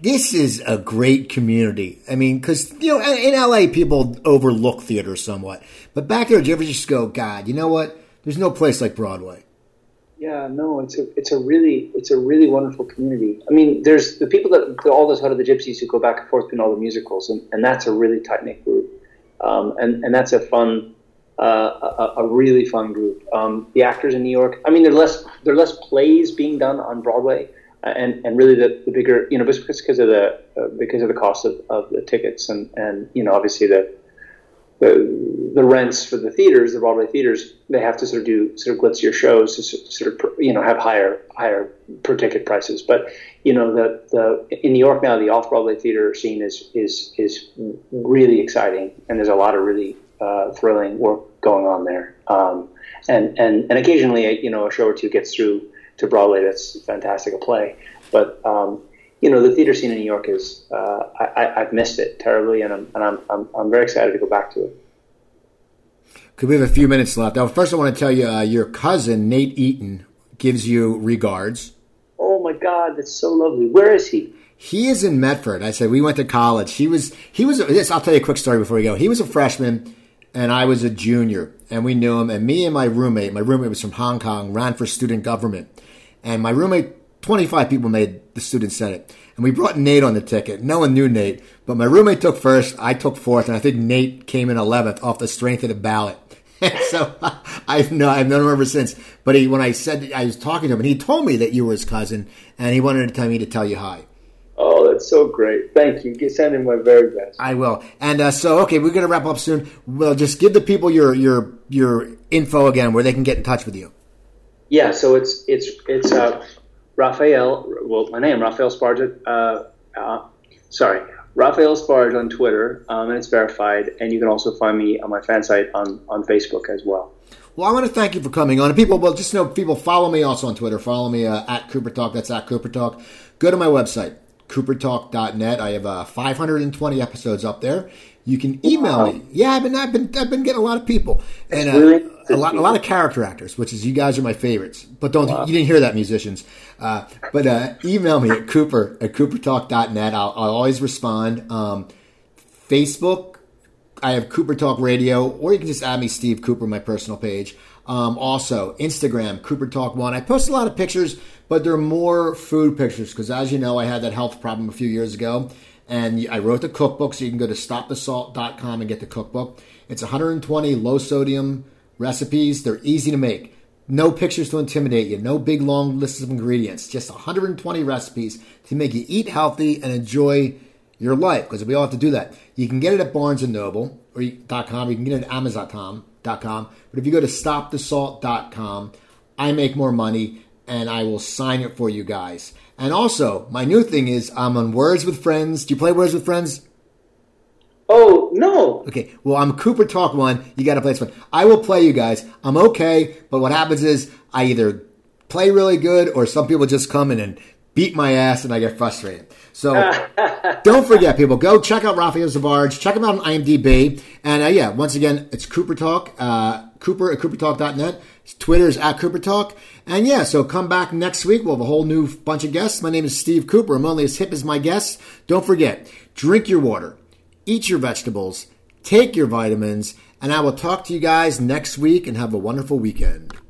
This is a great community. I mean, because, you know, in LA, people overlook theater somewhat. But back there, you ever just go, God, you know what? There's no place like Broadway. Yeah, no, it's a it's a really it's a really wonderful community. I mean, there's the people that all those Hut of the Gypsies who go back and forth between all the musicals, and, and that's a really tight knit group, um, and and that's a fun, uh, a, a, really fun group. Um, the actors in New York, I mean, there are less there are less plays being done on Broadway, and and really the, the bigger you know just because of the uh, because of the cost of, of the tickets and and you know obviously the the, the rents for the theaters, the Broadway theaters, they have to sort of do sort of glitzier shows to sort of you know have higher higher per ticket prices. But you know the the in New York now the off Broadway theater scene is is is really exciting, and there's a lot of really uh, thrilling work going on there. Um, and and and occasionally you know a show or two gets through to Broadway that's fantastic a play, but um, you know, the theater scene in New York is, uh, I, have missed it terribly, and, I'm, and I'm, I'm, I'm, very excited to go back to it. Could we have a few minutes left? Now, first, I want to tell you uh, your cousin, Nate Eaton, gives you regards. Oh, my God, that's so lovely. Where is he? He is in Medford. I said we went to college. He was he was this. I'll tell you a quick story before we go. He was a freshman, and I was a junior, and we knew him. And me and my roommate, my roommate was from Hong Kong, ran for student government, and my roommate 25 people made the student senate. And we brought Nate on the ticket. No one knew Nate, but my roommate took first, I took fourth, and I think Nate came in 11th off the strength of the ballot. so I've known, I've known him ever since. But he, when I said I was talking to him, and he told me that you were his cousin, and he wanted to tell me to tell you hi. Oh, that's so great! Thank you. Send him my very best. I will. And uh, so, okay, we're gonna wrap up soon. Well, just give the people your your your info again, where they can get in touch with you. Yeah. So it's it's it's uh, Raphael, well, my name, Raphael Sbarge, uh, uh, sorry, Raphael Sbarge on Twitter, um, and it's verified. And you can also find me on my fan site on, on Facebook as well. Well, I want to thank you for coming on. And people, well, just know people follow me also on Twitter. Follow me uh, at Cooper Talk. That's at Cooper Talk. Go to my website, coopertalk.net. I have uh, 520 episodes up there. You can email wow. me. Yeah, I've been, I've been, I've been getting a lot of people and uh, a lot, a lot of character actors, which is you guys are my favorites. But don't, wow. you didn't hear that, musicians. Uh, but uh, email me at cooper at coopertalk.net. I'll, I'll always respond. Um, Facebook, I have Cooper Talk Radio, or you can just add me Steve Cooper, my personal page. Um, also, Instagram, Cooper Talk One. I post a lot of pictures, but they're more food pictures because, as you know, I had that health problem a few years ago and I wrote the cookbook, so you can go to stopthesalt.com and get the cookbook. It's 120 low sodium recipes. They're easy to make. No pictures to intimidate you. No big long lists of ingredients. Just 120 recipes to make you eat healthy and enjoy your life. Because we all have to do that. You can get it at Barnes and Noble or .com. You can get it at Amazon.com. But if you go to stopthesalt.com, I make more money and I will sign it for you guys. And also, my new thing is I'm on Words with Friends. Do you play Words with Friends? Oh no! Okay, well I'm Cooper Talk One. You got to play this one. I will play you guys. I'm okay, but what happens is I either play really good or some people just come in and beat my ass and I get frustrated. So don't forget, people, go check out Raphael Sbarge. Check him out on IMDb. And uh, yeah, once again, it's Cooper Talk, uh, Cooper at CooperTalk.net. Twitter is at Cooper Talk. And yeah, so come back next week. We'll have a whole new bunch of guests. My name is Steve Cooper. I'm only as hip as my guests. Don't forget, drink your water, eat your vegetables, take your vitamins, and I will talk to you guys next week and have a wonderful weekend.